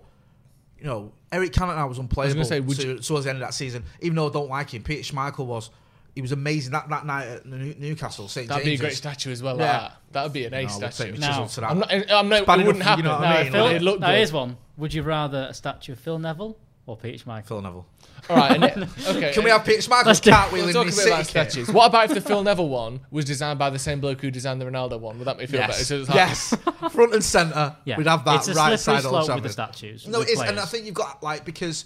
you know, Eric Cantona was unplayable say, would to, you- towards the end of that season. Even though I don't like him, Peter Schmeichel was. He was amazing that, that night at New- Newcastle, St. That'd be a James's. great statue as well. Yeah. Like that. That'd be an No, ace we'll statue. take the Now- chisel to that. I'm not. I'm not. bad It wouldn't enough, you happen. know what I mean? Phil, It'd look now good. here's one. Would you rather a statue of Phil Neville or Peter Schmeichel? Phil Neville. All right. And it, *laughs* okay. Can we have Peter Schmeichel Let's do- We'll cartwheeling talk in a bit city about kit? statues. What about if the Phil Neville one was designed by the same bloke who designed the Ronaldo one? Would that make you feel better? So it's like- Yes, *laughs* front and centre. Yeah, We'd have that it's a right slippery side slope with the statues. No, with it is, and I players. think you've got like because,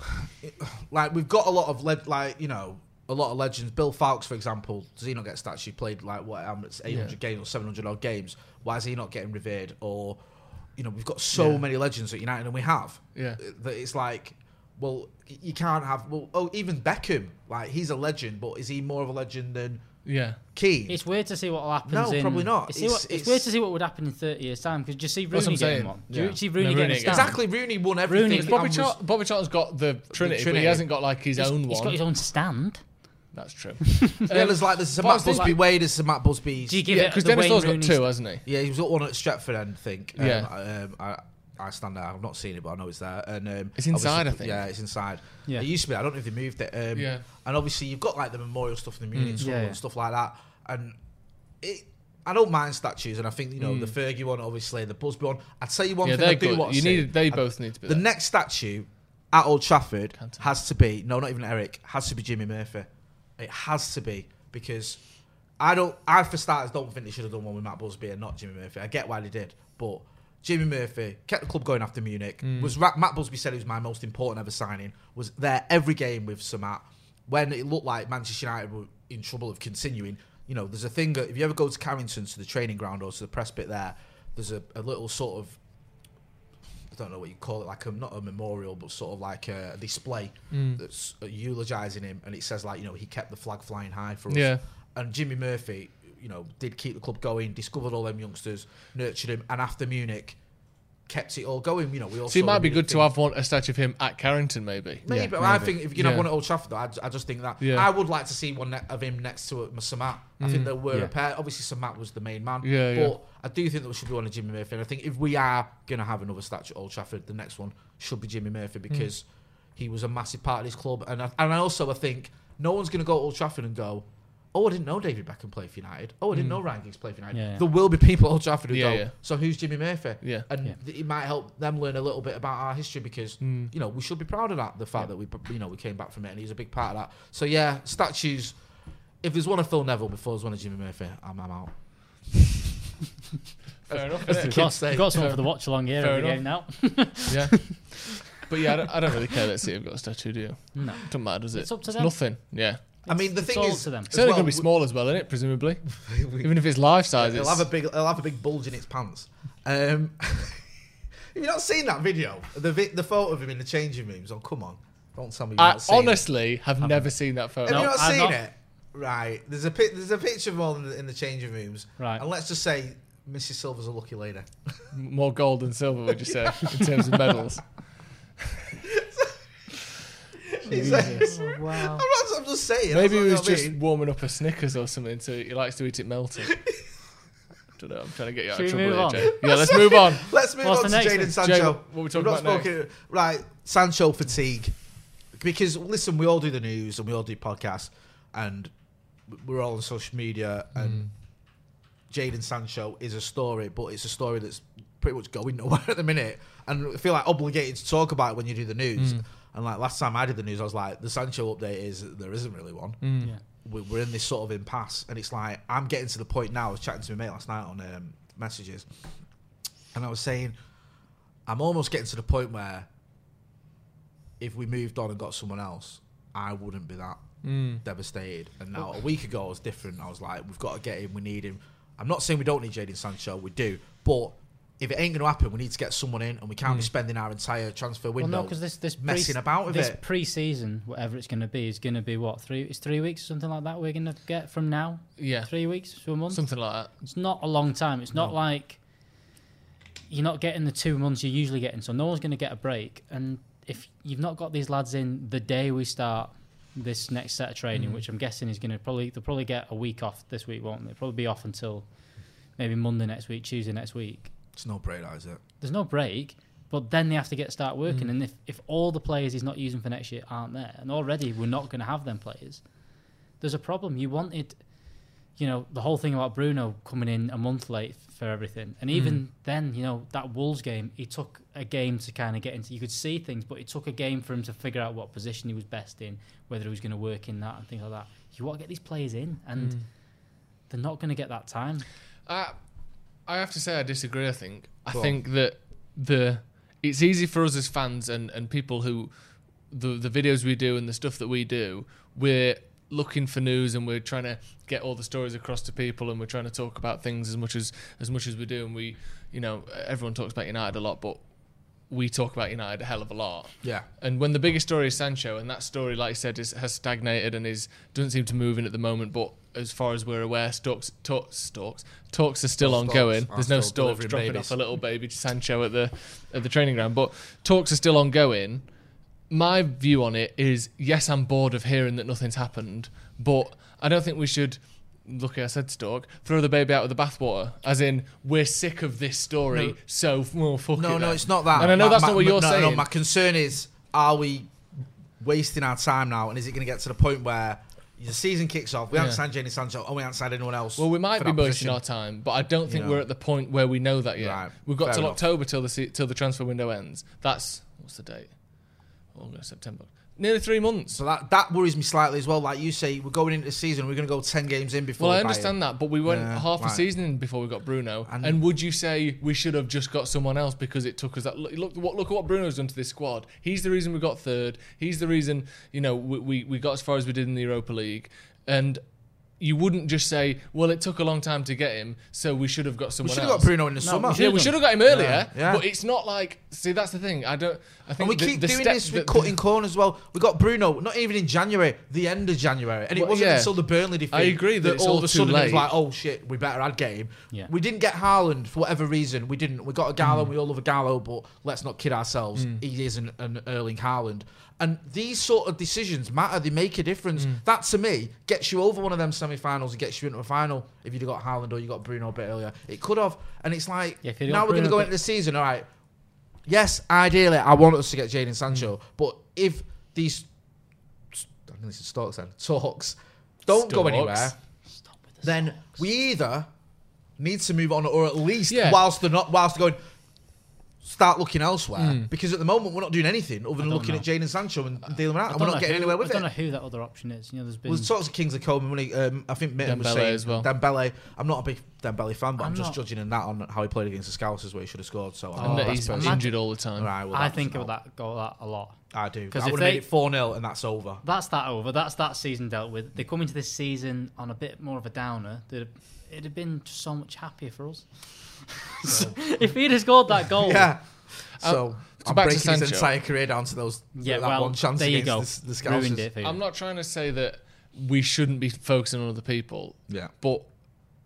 *sighs* like we've got a lot of le- like you know a lot of legends. Bill Foulkes, for example, does he not get a statue? Played like what um, it's eight hundred Yeah. games or seven hundred odd games. Why is he not getting revered? Or you know we've got so Yeah. many legends at United, and we have. Yeah. Uh, that it's like. Well, you can't have. Well, oh, even Beckham, like he's a legend, but is he more of a legend than Yeah. Keane? It's weird to see what happens. No, in, probably not. It's, what- it's it's- weird to see what would happen in 30 years' time because you see Rooney I'm getting saying. one. Do Yeah. you see Rooney No, Rooney a gets- stand? Exactly, Rooney won everything. Rooney- Bobby, was- Char- Bobby Charlton's got the Trinity, but Trinity. he hasn't got like his He's- own He's got his own stand. That's true. *laughs* Yeah, there's like there's a But I Matt think, Busby like- way, there's a Matt Busby. Do you give yeah, it because Dennis Wayne Law's got Rooney two, hasn't he? Yeah, he's got one at Stretford, end, I think. Um, Yeah. Um, I, I stand there. I've not seen it, but I know it's there. And um, It's inside, I think. Yeah, it's inside. Yeah. It used to be. I don't know if they moved it. Um, Yeah. And obviously, you've got like the memorial stuff in the Munich Tunnel Yeah, yeah. and stuff like that. And it, I don't mind statues, and I think you know the Fergie one, obviously, the Busby one. I'd tell you one Mm. Yeah, thing. I they're do good. want You see. need. They I- both need to be. the there. next statue at Old Trafford Cantona. has to be no, not even Eric. Has to be Jimmy Murphy. It has to be because I don't. I for starters don't think they should have done one with Matt Busby and not Jimmy Murphy. I get why they did, but Jimmy Murphy kept the club going after Munich. Mm. Was Matt Busby said he was my most important ever signing. Was there every game with Sir Matt when it looked like Manchester United were in trouble of continuing. You know, there's a thing that if you ever go to Carrington to the training ground or to the press pit there, there's a, a little sort of I don't know what you call it, like a not a memorial, but sort of like a display Mm. that's uh, eulogising him, and it says like you know he kept the flag flying high for us. Yeah. And Jimmy Murphy, you know, did keep the club going, discovered all them youngsters, nurtured him, and after Munich, kept it all going. You know, we also So it might be good to have one a statue of him at Carrington, maybe. Maybe, Yeah, but I think if you can have Yeah. one at Old Trafford, though, I, I just think that Yeah. I would like to see one ne- of him next to uh, Sir Matt. I think there were Yeah. a pair. Obviously, Sir Matt was the main man. Mm. Yeah, yeah. but I do think there should be one of Jimmy Murphy. And I think if we are going to have another statue at Old Trafford, the next one should be Jimmy Murphy Mm. because he was a massive part of this club. And I, and I also I think no one's going to go to Old Trafford and go. Oh, I didn't know David Beckham played for United. Oh, I didn't know Ryan Giggs played for United. Yeah, yeah. There will be people at Old Trafford who Mm. Yeah, go, so who's Jimmy Murphy? Yeah. And it might help them learn a little bit about our history because Mm. you know we should be proud of that. The fact that we you know we came back from it and he's a big part of that. So yeah, statues. If there's one of Phil Neville before there's one of Jimmy Murphy, I'm, I'm out. *laughs* Fair enough. As the? We've got, say. got someone for the watch along here every game now. *laughs* yeah. But yeah, I don't, I don't really care. Let's see if we've got a statue, do you? no. Doesn't matter, does it? It's up to It's them. nothing. Yeah. I mean, the It's thing all is, to them. It's as only well, going to be small as well, isn't it? Presumably. *laughs* Even if it's life size, It'll it's. have a big, it'll have a big bulge in its pants. Um, *laughs* have you not seen that video? The vi- the photo of him in the changing rooms. Oh come on! Don't tell me you've I not seen it. honestly have never seen that photo. Have No, you not I've seen not. it? Right. There's a pic- there's a picture of him all in the, in the changing rooms. Right. And let's just say Mrs. Silva's a lucky lady. More gold than silver, would you say, *laughs* in terms of medals? He's oh, like- *laughs* wow. I'm, not, I'm just saying. Maybe he was just mean. warming up a Snickers or something, so he likes to eat it melted. I *laughs* don't know. I'm trying to get you out Should of trouble here, on? Jay. Yeah, let's move on. *laughs* Let's move What's on to next Jadon? Sancho. Jay, what we We've talking not about spoken- Right, Sancho fatigue. Because listen, we all do the news and we all do podcasts, and we're all on social media. And mm. Jadon Sancho is a story, but it's a story that's pretty much going nowhere at the minute. And I feel like obligated to talk about it when you do the news. Mm. And like last time I did the news, I was like, the Sancho update is there isn't really one. Yeah. we- we're in this sort of impasse, and it's like I'm getting to the point now. I was chatting to my mate last night on um, messages, and I was saying I'm almost getting to the point where if we moved on and got someone else, I wouldn't be that devastated. And now a week ago I was different. I was like, we've got to get him. We need him. I'm not saying we don't need Jadon Sancho. We do, but. If it ain't going to happen, we need to get someone in, and we can't be hmm. spending our entire transfer Well, window no, because this this messing pre- about with this it. pre-season, whatever it's going to be, is going to be what three? It's three weeks, something like that. We're going to get from now. Yeah. Three weeks to a month. Something like that. It's not a long time. It's not like you're not getting the two months you're usually getting. So no one's going to get a break. And if you've not got these lads in the day we start this next set of training, hmm. which I'm guessing is going to probably they'll probably get a week off this week, won't they? Probably be off until maybe Monday next week, Tuesday next week. It's no break, that, is it? There's no break. But then they have to get start working, Mm. and if, if all the players he's not using for next year aren't there, and already we're not going to have them players, there's a problem. You wanted, you know, the whole thing about Bruno coming in a month late for everything, and even Mm. then, you know, that Wolves game, he took a game to kind of get into. You could see things, but it took a game for him to figure out what position he was best in, whether he was going to work in that and things like that. You want to get these players in, and Mm. they're not going to get that time. I, I have to say I disagree. I think I Go on. think that the it's easy for us as fans and, and people who the the videos we do and the stuff that we do, we're looking for news and we're trying to get all the stories across to people and we're trying to talk about things as much as as much as we do and we you know everyone talks about United a lot but we talk about United a hell of a lot. Yeah. And when the biggest story is Sancho, and that story, like I said, is, has stagnated and is doesn't seem to move in at the moment. But as far as we're aware, talks talks talks talks are still ongoing. There's no storks dropping babies. off a little baby to Sancho at the at the training ground, but talks are still ongoing. My view on it is, yes, I'm bored of hearing that nothing's happened, but I don't think we should Lucky I said Stork. Throw the baby out with the bathwater, as in we're sick of this story. No. So well, fuck No, it no, it's not that. And I know My- that's my- not what you're no, saying. No, my concern is, are we wasting our time now? And is it going to get to the point where the season kicks off? We haven't signed Jenny Sancho, and we haven't signed anyone else. Well, we might be wasting our time, but I don't think know. we're at the point where we know that yet. Right, We've got fair till enough. October till the till the transfer window ends. That's what's the date? August, September. Nearly three months. So that that worries me slightly as well. Like you say, we're going into the season. We're going to go ten games in before. Well, I understand that, but we went Yeah, half a season in before we got Bruno. And, And- would you say we should have just got someone else because it took us that? Look, look what look at what Bruno's done to this squad. He's the reason we got third. He's the reason you know we, we, we got as far as we did in the Europa League. And you wouldn't just say, well, it took a long time to get him, so we should have got someone." We someone should have else. got Bruno in the summer. we Yeah, we should have got him earlier, Yeah, yeah. but it's not like. See, that's the thing. I don't. I think And we the, keep the doing step- this the- with cutting corners as well. We got Bruno, not even in January, the end of January. And it Well, wasn't yeah. until the Burnley defeat I agree that it's all all of a too sudden it was late. like, oh shit, we better add game. Yeah. We didn't get Haaland for whatever reason. We didn't. We got a Mm. Gallo, we all love Ighalo, but let's not kid ourselves. He isn't an Erling Haaland. And these sort of decisions matter. They make a difference. Mm. That to me gets you over one of them semi-finals and gets you into a final. If you'd have got Haaland or you got Bruno a bit earlier, it could have. And it's like Yeah, now we're going to go into the season. All right, yes, ideally, I want us to get Jadon Sancho, Mm. but if these I think this is Stokes then talks don't go anywhere, then we either need to move on, or at least Yeah. whilst they're not, whilst they're going, start looking elsewhere. Because at the moment we're not doing anything other than looking know. at and Sancho and dealing with that, and we're not getting who- anywhere with it. I don't it. know who that other option is. You know, there's been. Well, there's talks of Kingsley Coman. When he, um, I think Mitten was saying as well. Dembele. I'm not a big Dembele fan, but I'm, I'm just judging in that on how he played against the Scousers where he should have scored. So and that he's injured all the time. Right, well, I think of that go that a lot. I do. 'Cause I would have made it 4 0 and that's over. That's that over. That's that season dealt with. They come into this season on a bit more of a downer. They'd- It'd have been so much happier for us. *laughs* if he'd have scored that goal, Yeah. So, so I'm back to breaking his Sancho. entire career down to those yeah, that well, one chance there you against go. the, the Ruined it for you. I'm not trying to say that we shouldn't be focusing on other people. Yeah. But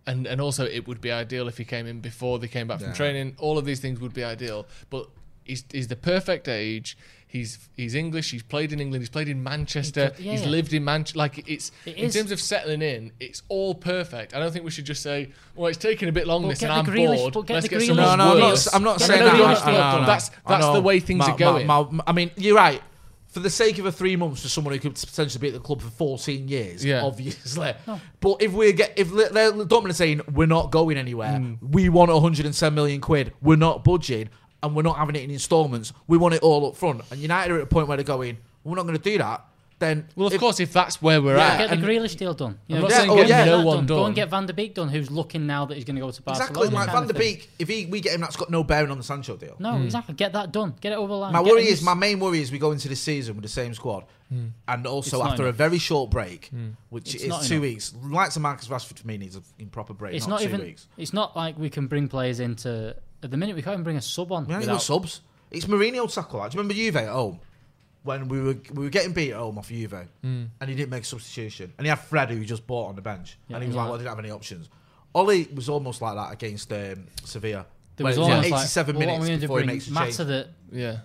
and and also it would be ideal if he came in before they came back from training. All of these things would be ideal. But he's he's the perfect age. He's he's English. He's played in England. He's played in Manchester. He yeah, he's yeah. lived in Manchester. Like it's It in is. terms of settling in, it's all perfect. I don't think we should just say, "Well, it's taking a bit long Well, this, get and I'm the Grealish- bored. but get Let's the get Grealish someone No, no, I'm not. I'm not saying that. Grealish I- I know. I. That's that's the way things My- are going. my- my- I mean, you're right. For the sake of a three months for someone who could potentially be at the club for 14 years, Yeah. obviously. *laughs* But if we get, if Le- Le- Dortmund are saying we're not going anywhere, Hmm. we want 110 million quid, we're not budging, and we're not having it in instalments, we want it all up front. And United are at a point where they're going, we're not going to do that. Then, well, of if- course, if that's where we're Yeah, at, Get the and- Grealish deal done. You I'm know, not oh, get- saying go get and no one done. Go and get Van de Beek done, who's looking now that he's going to go to Barcelona. exactly like Van der. Beek, if he, we get him, that's got no bearing on the Sancho deal. No, hmm. exactly. Get that done. Get it over the line. My Get worry is my main worry is we go into the season with the same squad, hmm. and also It's after a enough. very short break, hmm. which It's is two enough. weeks. Like to Marcus Rashford for me needs a f***ing proper break. It's not, not two even. weeks. It's not like we can bring players into. At the minute, we can't even bring a sub on. We haven't without- got subs. It's Mourinho tackle. that. Do you remember Juve at home when we were we were getting beat at home off Juve, and he didn't make a substitution, and he had Fred who he just bought on the bench, Yeah, and he was yeah. like, well, I didn't have any options. Ole was almost like that against um, Sevilla. There where was it was like almost 87 like, well, what minutes are we going to before he bring? makes a Mata change. that yeah.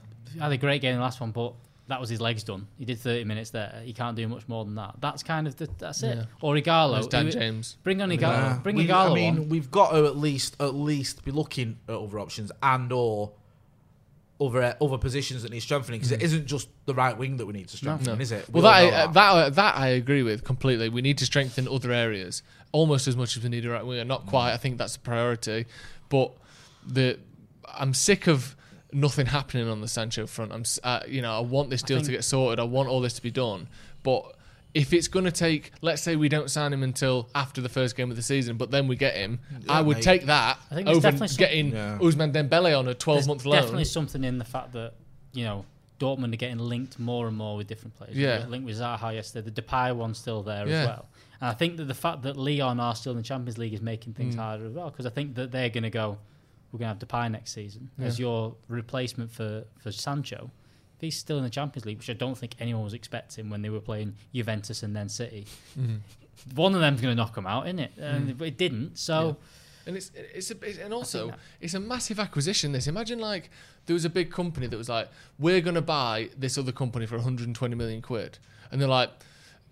had a great game in the last one, but that was his legs done. He did 30 minutes there. He can't do much more than that. That's kind of the, that's it. Yeah. Or Ighalo. There's Dan who- James. Bring on Ighalo. Yeah. Bring We- Ighalo I mean, on. we've got to at least at least be looking at other options and or other uh, other positions that need strengthening because it isn't just the right wing that we need to strengthen, no. is it? We Well, that, I, that uh, that I agree with completely. We need to strengthen other areas almost as much as we need a right winger. Not quite. I think that's a priority, but the I'm sick of nothing happening on the Sancho front. I'm uh, you know I want this deal to get sorted. I want all this to be done, but. If it's going to take, let's say we don't sign him until after the first game of the season, but then we get him, I would mate. take that I think there's over definitely getting Yeah. Ousmane Dembele on a 12 month loan. definitely something in the fact that, you know, Dortmund are getting linked more and more with different players. Yeah. linked with Zaha yesterday. The Depay one's still there Yeah. as well. And I think that the fact that Lyon are still in the Champions League is making Mm. things harder as well because I think that they're going to go, we're going to have Depay next season as your replacement for, for Sancho. If he's still in the Champions League, which I don't think anyone was expecting when they were playing Juventus and then City, Mm-hmm. one of them's going to knock them out, isn't it? And Mm. it didn't. So And it's it's, a, it's and also it's a massive acquisition. This imagine like there was a big company that was like, we're gonna buy this other company for 120 million quid, and they're like,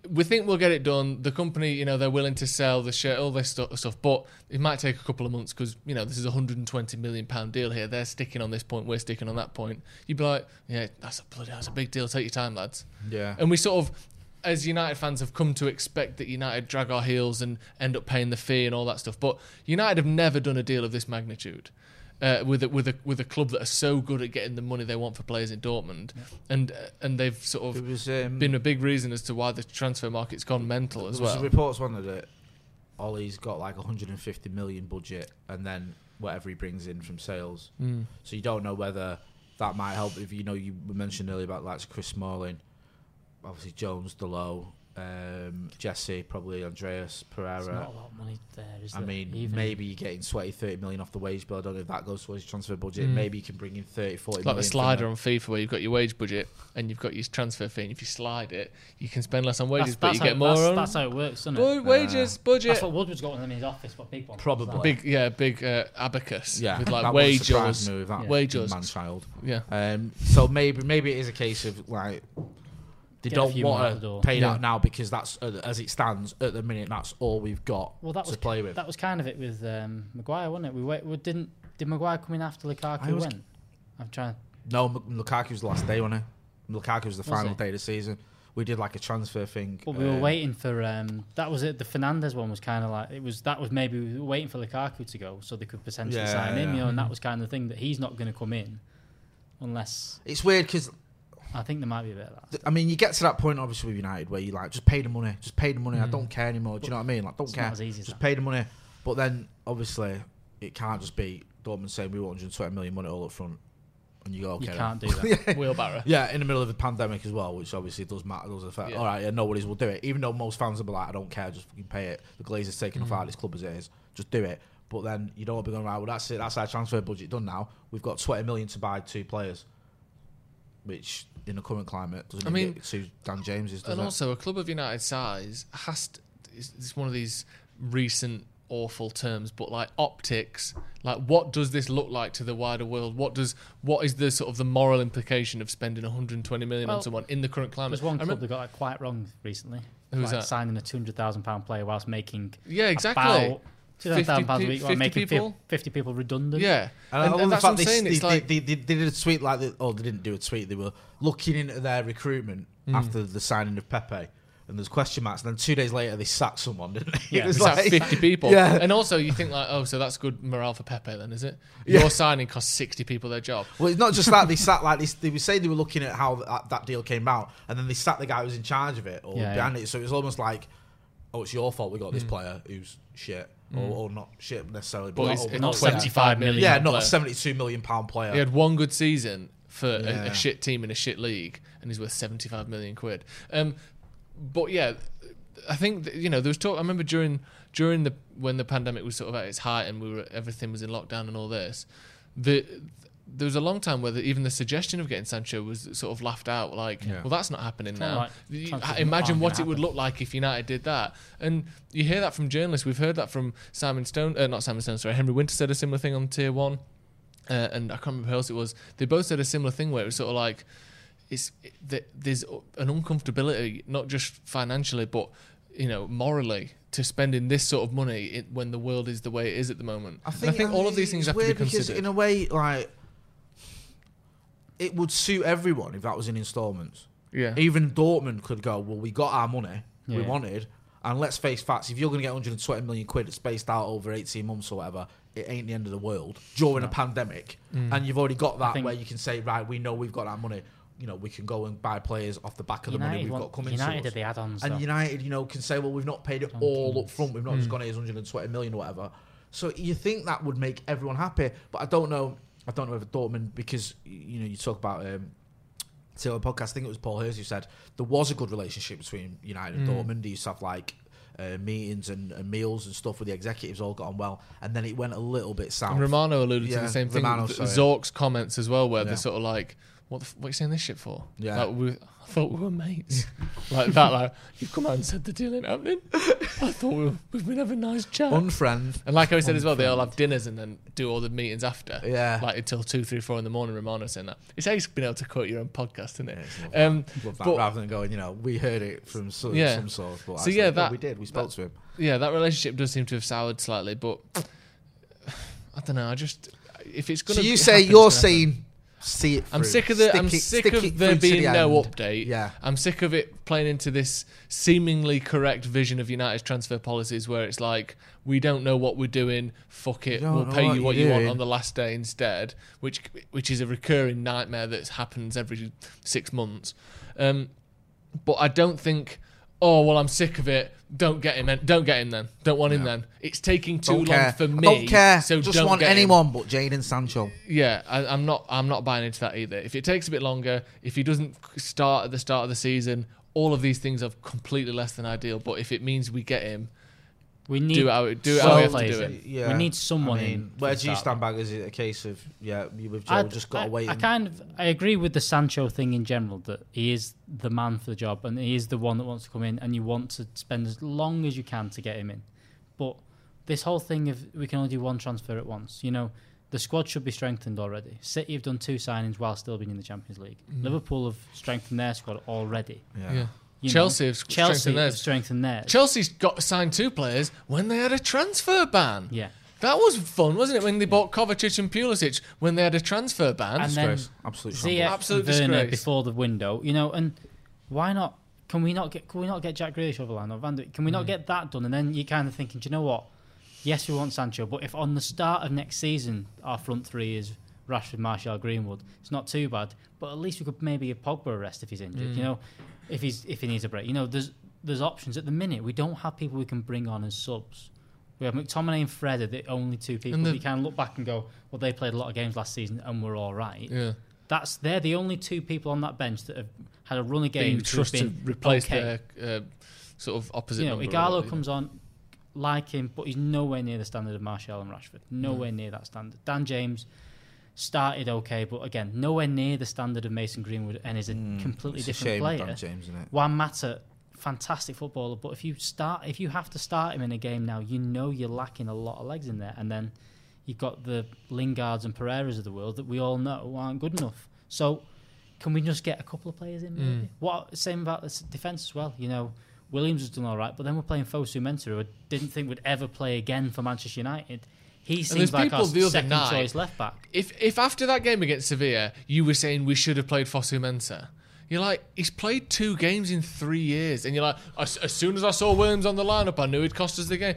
we think we'll get it done. The company, you know, they're willing to sell the share, all this stu- stuff, but it might take a couple of months because you know this is a 120 million pound deal here. They're sticking on this point, we're sticking on that point. You'd be like, yeah, that's a bloody, that's a big deal. Take your time, lads. Yeah. And we sort of, as United fans, have come to expect that United drag our heels and end up paying the fee and all that stuff. But United have never done a deal of this magnitude. Uh, with a, with a with a club that are so good at getting the money they want for players in Dortmund, and uh, and they've sort of was um, been a big reason as to why the transfer market's gone mental as well. reports one that Ole's got like 150 million budget, and then whatever he brings in from sales. Mm. So you don't know whether that might help. If you know, you mentioned earlier about like Chris Smalling, obviously Jones, Delo, um, Jesse, probably Andreas There's not Pereira. a lot of money there, is I there? mean, Even- maybe you're getting sweaty 30 million off the wage bill. I don't know if that goes towards your transfer budget. Mm. Maybe you can bring in 30, 40 It's like the million from slider on FIFA where you've got your wage budget and you've got your transfer fee. And if you slide it, you can spend less on wages, that's, but you that's get how, more that's, on that's how it works, isn't it? Bu- wages, budget. That's what Woodward's got in his office, but big one. Probably. big, yeah, big uh, abacus Yeah, with like wouldn't wage surprise yours. me with that Wage man child. Yeah. Um, so maybe maybe it is a case of like they Get a don't few more out want the to door. pay Yeah. that now because that's uh, as it stands at the minute. That's all we've got Well, that to was play with. that was kind of it with um, Maguire, wasn't it? We, wait, we didn't did Maguire come in after Lukaku I was- went? I'm trying. no, M- Lukaku was the last day, wasn't it? Lukaku was the final it? day of the season. We did like a transfer thing. But we were uh, waiting for um, that was it. The Fernandes one was kind of like it was that was maybe we were waiting for Lukaku to go so they could potentially Yeah, sign him, yeah. you know, and that was kind of the thing that he's not going to come in unless It's weird because I think there might be a bit of that. I mean you get to that point obviously with United where you like just pay the money, just pay the money. I Mm. don't care anymore. Do you know what I mean? Like don't It's care. not as easy as just that. pay the money. But then obviously it can't just be Dortmund saying we want 120 million money all up front, and you go okay. you can't do that. *laughs* Wheelbarrow. Yeah, in the middle of the pandemic as well, which obviously does matter, does affect. Yeah. All right, yeah, nobody's will do it. Even though most fans will be like, I don't care, just fucking pay it. The Glazers taking off out of this club as it is, just do it. But then you don't be going right. Well, that's it. That's our transfer budget done now. We've got 20 million to buy two players, which in the current climate doesn't. I mean- get to Dan James's. Does And it? also, a club of United size has to, it's, it's one of these recent awful terms, but like optics, like what does this look like to the wider world? What does what is the sort of the moral implication of spending 120 million on someone in the current climate? There's one club remember- that got that quite wrong recently. Who's like that? Signing a two hundred thousand pound player whilst making yeah, exactly. About two hundred 50 thousand pounds a week, while 50 making people? fifty people redundant. Yeah, And, and, I love and the that's what I'm fact they, saying. they, It's they, like they, they, they did a tweet like, they, oh, they didn't do a tweet. They were looking into their recruitment Hmm. after the signing of Pepe, and there's question marks. And then two days later, they sacked someone, didn't they? *laughs* Yeah, it was it's like 50 people. Yeah. And also, you think like, oh, so that's good morale for Pepe then, is it? Yeah. Your signing cost 60 people their job. Well, it's not just that they *laughs* sat like this. They were saying they were looking at how that, that deal came out, and then they sat the guy who was in charge of it or Yeah, behind it. So it was almost like, oh, it's your fault we got this Hmm. player who's shit, or, or not shit necessarily, But but, over- not 75 million. Yeah, not a seventy-two million pound player. He had one good season for a, a shit team in a shit league, and he's worth seventy-five million quid. Um, but yeah, I think that, you know there was talk. I remember during during the when the pandemic was sort of at its height and we were everything was in lockdown and all this. The there was a long time where the, even the suggestion of getting Sancho was sort of laughed out. Like, Yeah. well, that's not happening not now. like You- imagine what gonna it would look like if United did that. And you hear that from journalists. We've heard that from Simon Stone, uh, not Simon Stone. Sorry, Henry Winter said a similar thing on Tier One uh, and I can't remember who else it was. They both said a similar thing where it was sort of like, it's it, there's an uncomfortability, not just financially, but you know, morally, to spending this sort of money in, when the world is the way it is at the moment. I And think, I think all of these things have to be weird because considered. in a way, like it would suit everyone if that was in instalments. yeah, Even Dortmund could go, well, we got our money we wanted, and let's face facts. If you're going to get 120 million quid spaced out over 18 months or whatever, it ain't the end of the world during a pandemic, Mm. and you've already got that where you can say, right, we know we've got our money. You know, we can go and buy players off the back of the money we've want, got coming United to did the add-ons. And though. United, you know, can say, well, we've not paid it all up front. We've not Hmm. just gone here's 120 million or whatever. So you think that would make everyone happy, but I don't know. I don't know if Dortmund because you know you talk about um, till the podcast. I think it was Paul Hurst who said there was a good relationship between United and Hmm. Dortmund. They used to have like uh, meetings and, and meals and stuff with the executives all got on well, and then it went a little bit south. and Romano alluded to the same thing. Romano, sorry. Zorc's comments as well, where Yeah. they're sort of like, what, the, f- what are you saying this shit for? Yeah. Like, we, I thought we were mates. *laughs* like that, like, you've come out and said the deal ain't happening. *laughs* I thought we were, we've been having a nice chat. Unfriend. and like I said as well, they all have dinners and then do all the meetings after. Yeah. Like until two, three, four in the morning, Romano saying that. It's how you've been able to quote your own podcast, isn't it? um, Love that. but- Rather than going, you know, we heard it from some, Yeah. some source. But So yeah, "No, that- we did. We spoke to him. yeah, that relationship does seem to have soured slightly, but *sighs* I don't know. I just if it's So gonna. you say you're happen. saying see it. I'm sick of the. I'm it- sick of there being the no end. update. Yeah. I'm sick of it playing into this seemingly correct vision of United's transfer policies, where it's like we don't know what we're doing. Fuck it, we'll pay what you what you want on the last day instead, which which is a recurring nightmare that happens every six months. Um, but I don't think. Oh well, I'm sick of it. Don't get him. In. Don't get him then. Don't want him then. It's taking too Don't long care. for I me. don't care. So Just don't want get him. anyone but Jadon Sancho. Yeah, I, I'm not. I'm not buying into that either. If it takes a bit longer, if he doesn't start at the start of the season, all of these things are completely less than ideal. But if it means we get him, We need do it how do it how we have to do it. Yeah, We need someone I mean, in. Where do you start. stand back? Is it a case of yeah, you with Joe I- just got to I- wait? I and- kind of I agree with the Sancho thing in general that he is the man for the job and he is the one that wants to come in and you want to spend as long as you can to get him in. But this whole thing of we can only do one transfer at once, you know, the squad should be strengthened already. City have done two signings while still being in the Champions League. Mm. Liverpool have strengthened their squad already. yeah. Yeah. You know. Chelsea have Chelsea strengthened have theirs. strengthened theirs. Chelsea's got signed two players when they had a transfer ban. yeah. That was fun, wasn't it? When they bought Kovacic and Pulisic when they had a transfer ban. And then Disgrace. Absolute Ziyech. Absolute Werner disgrace. before the window, you know, and why not? Can we not get? Can we not get Jack Grealish over the line or Van Dijk? Can we not Mm. get that done? And then you're kind of thinking, do you know what? Yes, we want Sancho, but if on the start of next season our front three is Rashford, Martial, Greenwood, it's not too bad. But at least we could maybe give Pogba a rest if he's injured. Mm. You know, if he's if he needs a break. You know, there's there's options at the minute. We don't have people we can bring on as subs. We have McTominay and Fred are the only two people the- we can look back and go, well, they played a lot of games last season and were all right. yeah, That's they're the only two people on that bench that have had a run of games. been to replace okay. their uh, sort of opposite. You know, Ighalo comes on, like him, but he's nowhere near the standard of Martial and Rashford. Nowhere near that standard. Dan James started okay, but again, nowhere near the standard of Mason Greenwood, and is a hmm, completely It's a different shame, player. Dan James, isn't it? Juan Mata, fantastic footballer, but if you start, if you have to start him in a game now, you know you're lacking a lot of legs in there, and then you've got the Lingards and Pereiras of the world that we all know aren't good enough. So, can we just get a couple of players in? Maybe. Hmm. What same about the defense as well? You know, Williams has done all right, but then we're playing Fosu Mensah, who I didn't think would ever play again for Manchester United. He seems like our the second night- choice left back. if if after that game against Sevilla you were saying we should have played Fosu Mensah, you're like he's played two games in three years, and you're like as, as soon as I saw Williams on the lineup, I knew he'd cost us the game.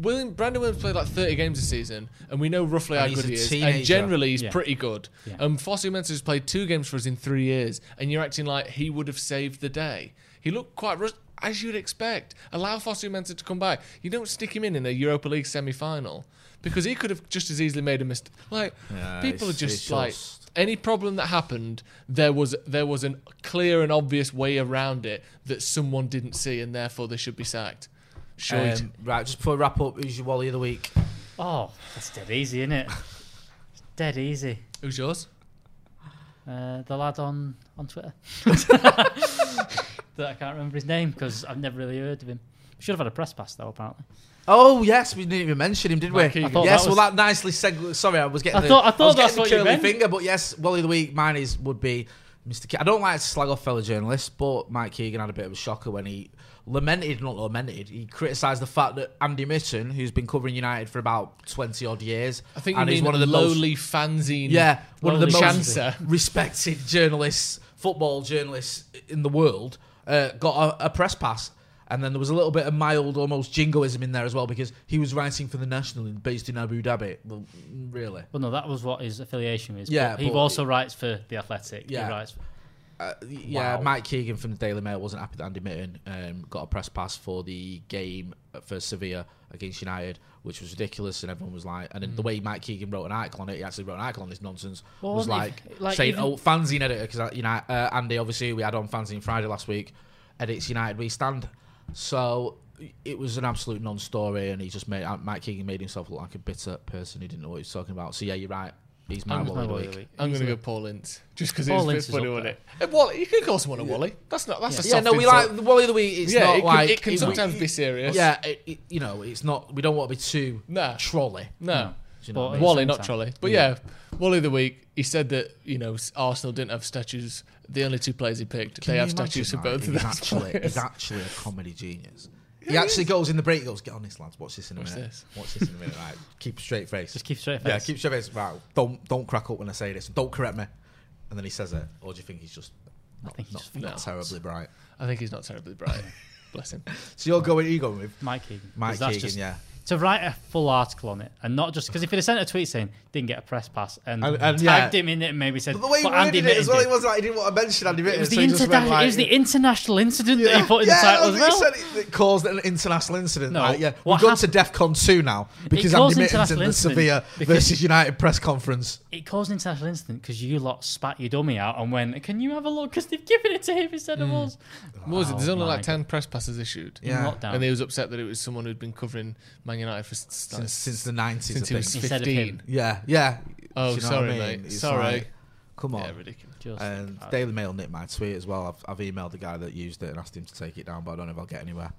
William Brandon Williams played like 30 games a season, and we know roughly And how good he is, teenager. and generally he's Yeah. pretty good. Yeah. Um, Fosu Mensah has played two games for us in three years, and you're acting like he would have saved the day. He looked quite rust- as you'd expect. Allow Fosu Mensah to come back. You don't stick him in in a Europa League semi-final because he could have just as easily made a mistake. Like Yeah, people are just like just- any problem that happened, there was there was a clear and obvious way around it that someone didn't see, and therefore they should be sacked. Sure. Um, right, just before we wrap up, who's your Wally of the week? Oh, that's dead easy, isn't it? It's *laughs* dead easy. Who's yours? Uh, the lad on on Twitter. *laughs* *laughs* that I can't remember his name because I've never really heard of him. Should have had a press pass though, apparently. Oh yes, we didn't even mention him, did we? Mike Keegan. I thought yes, that well that nicely seg- Sorry, I was getting. I the, thought- I was thought getting that's the what you curly meant. finger, but yes, Wally of the week. Mine is would be Mr. Ke- I don't like to slag off fellow journalists, but Mike Keegan had a bit of a shocker when he lamented, not lamented, he criticised the fact that Andy Mitten, who's been covering United for about twenty odd years, I think you and mean he's one of the most lowly fanzine. yeah, one of the most chancer. respected journalists, football journalists in the world, uh, got a, a press pass. And then there was a little bit of mild, almost jingoism in there as well because he was writing for the National based in Abu Dhabi. Well, really? Well, no, that was what his affiliation is. Yeah, but he also writes for the Athletic. Yeah. He writes. Uh, yeah, Wow. Mike Keegan from the Daily Mail wasn't happy that Andy Mitten um, got a press pass for the game for Sevilla against United, which was ridiculous, and everyone was like, and then the way Mike Keegan wrote an article on it, he actually wrote an article on this nonsense, Well, was like, it- like, saying, even- "Oh, fanzine editor," because you know uh, Andy obviously we had on fanzine Friday last week, edits United we stand, so it was an absolute non-story, and he just made uh, Mike Keegan made himself look like a bitter person who didn't know what he was talking about. So yeah, you're right. He's my I'm Wally Wally week. I'm going to go Paul Ince just because it Paul was a Ince bit is funny, up wasn't it? Uh, Wally, you can call someone a Wally. That's not. That's a Yeah, no, we insult. like Wally of the week. It's Yeah, not it can, like it can it- sometimes be serious. Yeah, it, it- you know, it's not. We don't want to be too Nah. trolley. No. Do you know I mean? Wally, not time. Trolley. But yeah. Wally of the week. He said that you know Arsenal didn't have statues. The only two players he picked, Can they have imagine, statues for right? both of he's those actually, players. *laughs* He's actually a comedy genius. He actually goes in the break. He goes, "Get on this, lads. Watch this in a Watch minute. this." Watch this in a minute. Right, *laughs* keep a straight face. Just keep straight face. Yeah, keep straight face. Right, don't don't crack up when I say this. Don't correct me. And then he says it. Or do you think he's just I think he's not, just not terribly bright? I think he's not terribly bright. *laughs* Bless him. So you're going. You going with Mike Keegan. 'Cause Mike Keegan? just- yeah. To write a full article on it, and not just because if he'd have sent a tweet saying didn't get a press pass and, And- and, tagged yeah. him in it and maybe said, But the way he but Andy it as well, Mitten he did." was like he didn't want to mention Andy Mitten. It was, the so he just went interna- like, it was the international incident that he put in the yeah, title as well. He said it, it caused an international incident. No, like, yeah, we've gone to hap- DEFCON 2 now because caused Andy Mitten's in the incident Sevilla versus United press conference. It caused an international incident because you lot spat your dummy out and went, "Can you have a look?" Because they've given it to him instead of mm. us. What was it? There's Oh only like ten press passes issued. In Yeah. lockdown. And he was upset that it was someone who'd been covering Man United for s- Since, since the 90s, since I he was think. Instead of 15. Yeah, yeah. Oh, you know sorry, I mean? mate. It's Sorry. like, come on. Yeah, ridiculous. Just And think. Daily Mail nicked my tweet as well. I've, I've emailed the guy that used it and asked him to take it down, but I don't know if I'll get anywhere.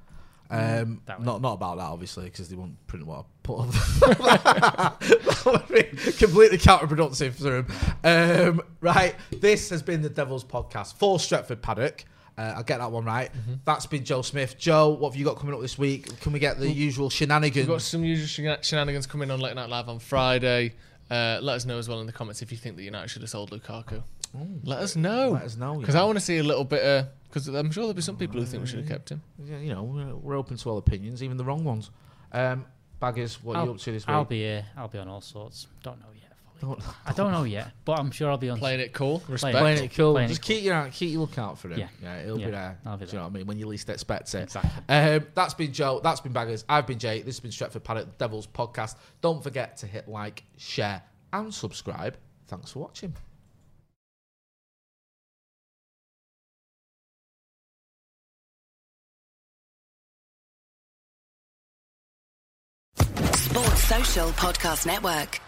Um, not not about that, obviously, because they won't print what I put up. that would be completely counterproductive for him. Um, right, this has been the Devil's Podcast for Stretford Paddock. Uh, I'll get that one right. Mm-hmm. That's been Joe Smith. Joe, what have you got coming up this week? Can we get the usual shenanigans? We've got some usual shenanigans coming on Late Night Live on Friday. Uh, let us know as well in the comments if you think that United should have sold Lukaku. let us know. let us know, Because yeah. I want to see a little bit of. Because I'm sure there'll be some people who think we should have kept him. Yeah, you know, we're, we're open to all opinions, even the wrong ones. Um, Baggers, what are you up to this week? I'll be here. I'll be on all sorts. Don't know yet. fully. Don't- I don't know yet, but I'm sure I'll be on. Playing it cool. Respect. Playing it cool. Playing Just it keep your keep your lookout for him. Yeah. Yeah, he'll Yeah, be there. I'll be Do you know what I mean? When you least expect it. Exactly. Um, that's been Joe. That's been Baggers. I've been Jay. This has been Stretford Paddock Devils podcast. Don't forget to hit like, share, and subscribe. Thanks for watching. Sports Social Podcast Network.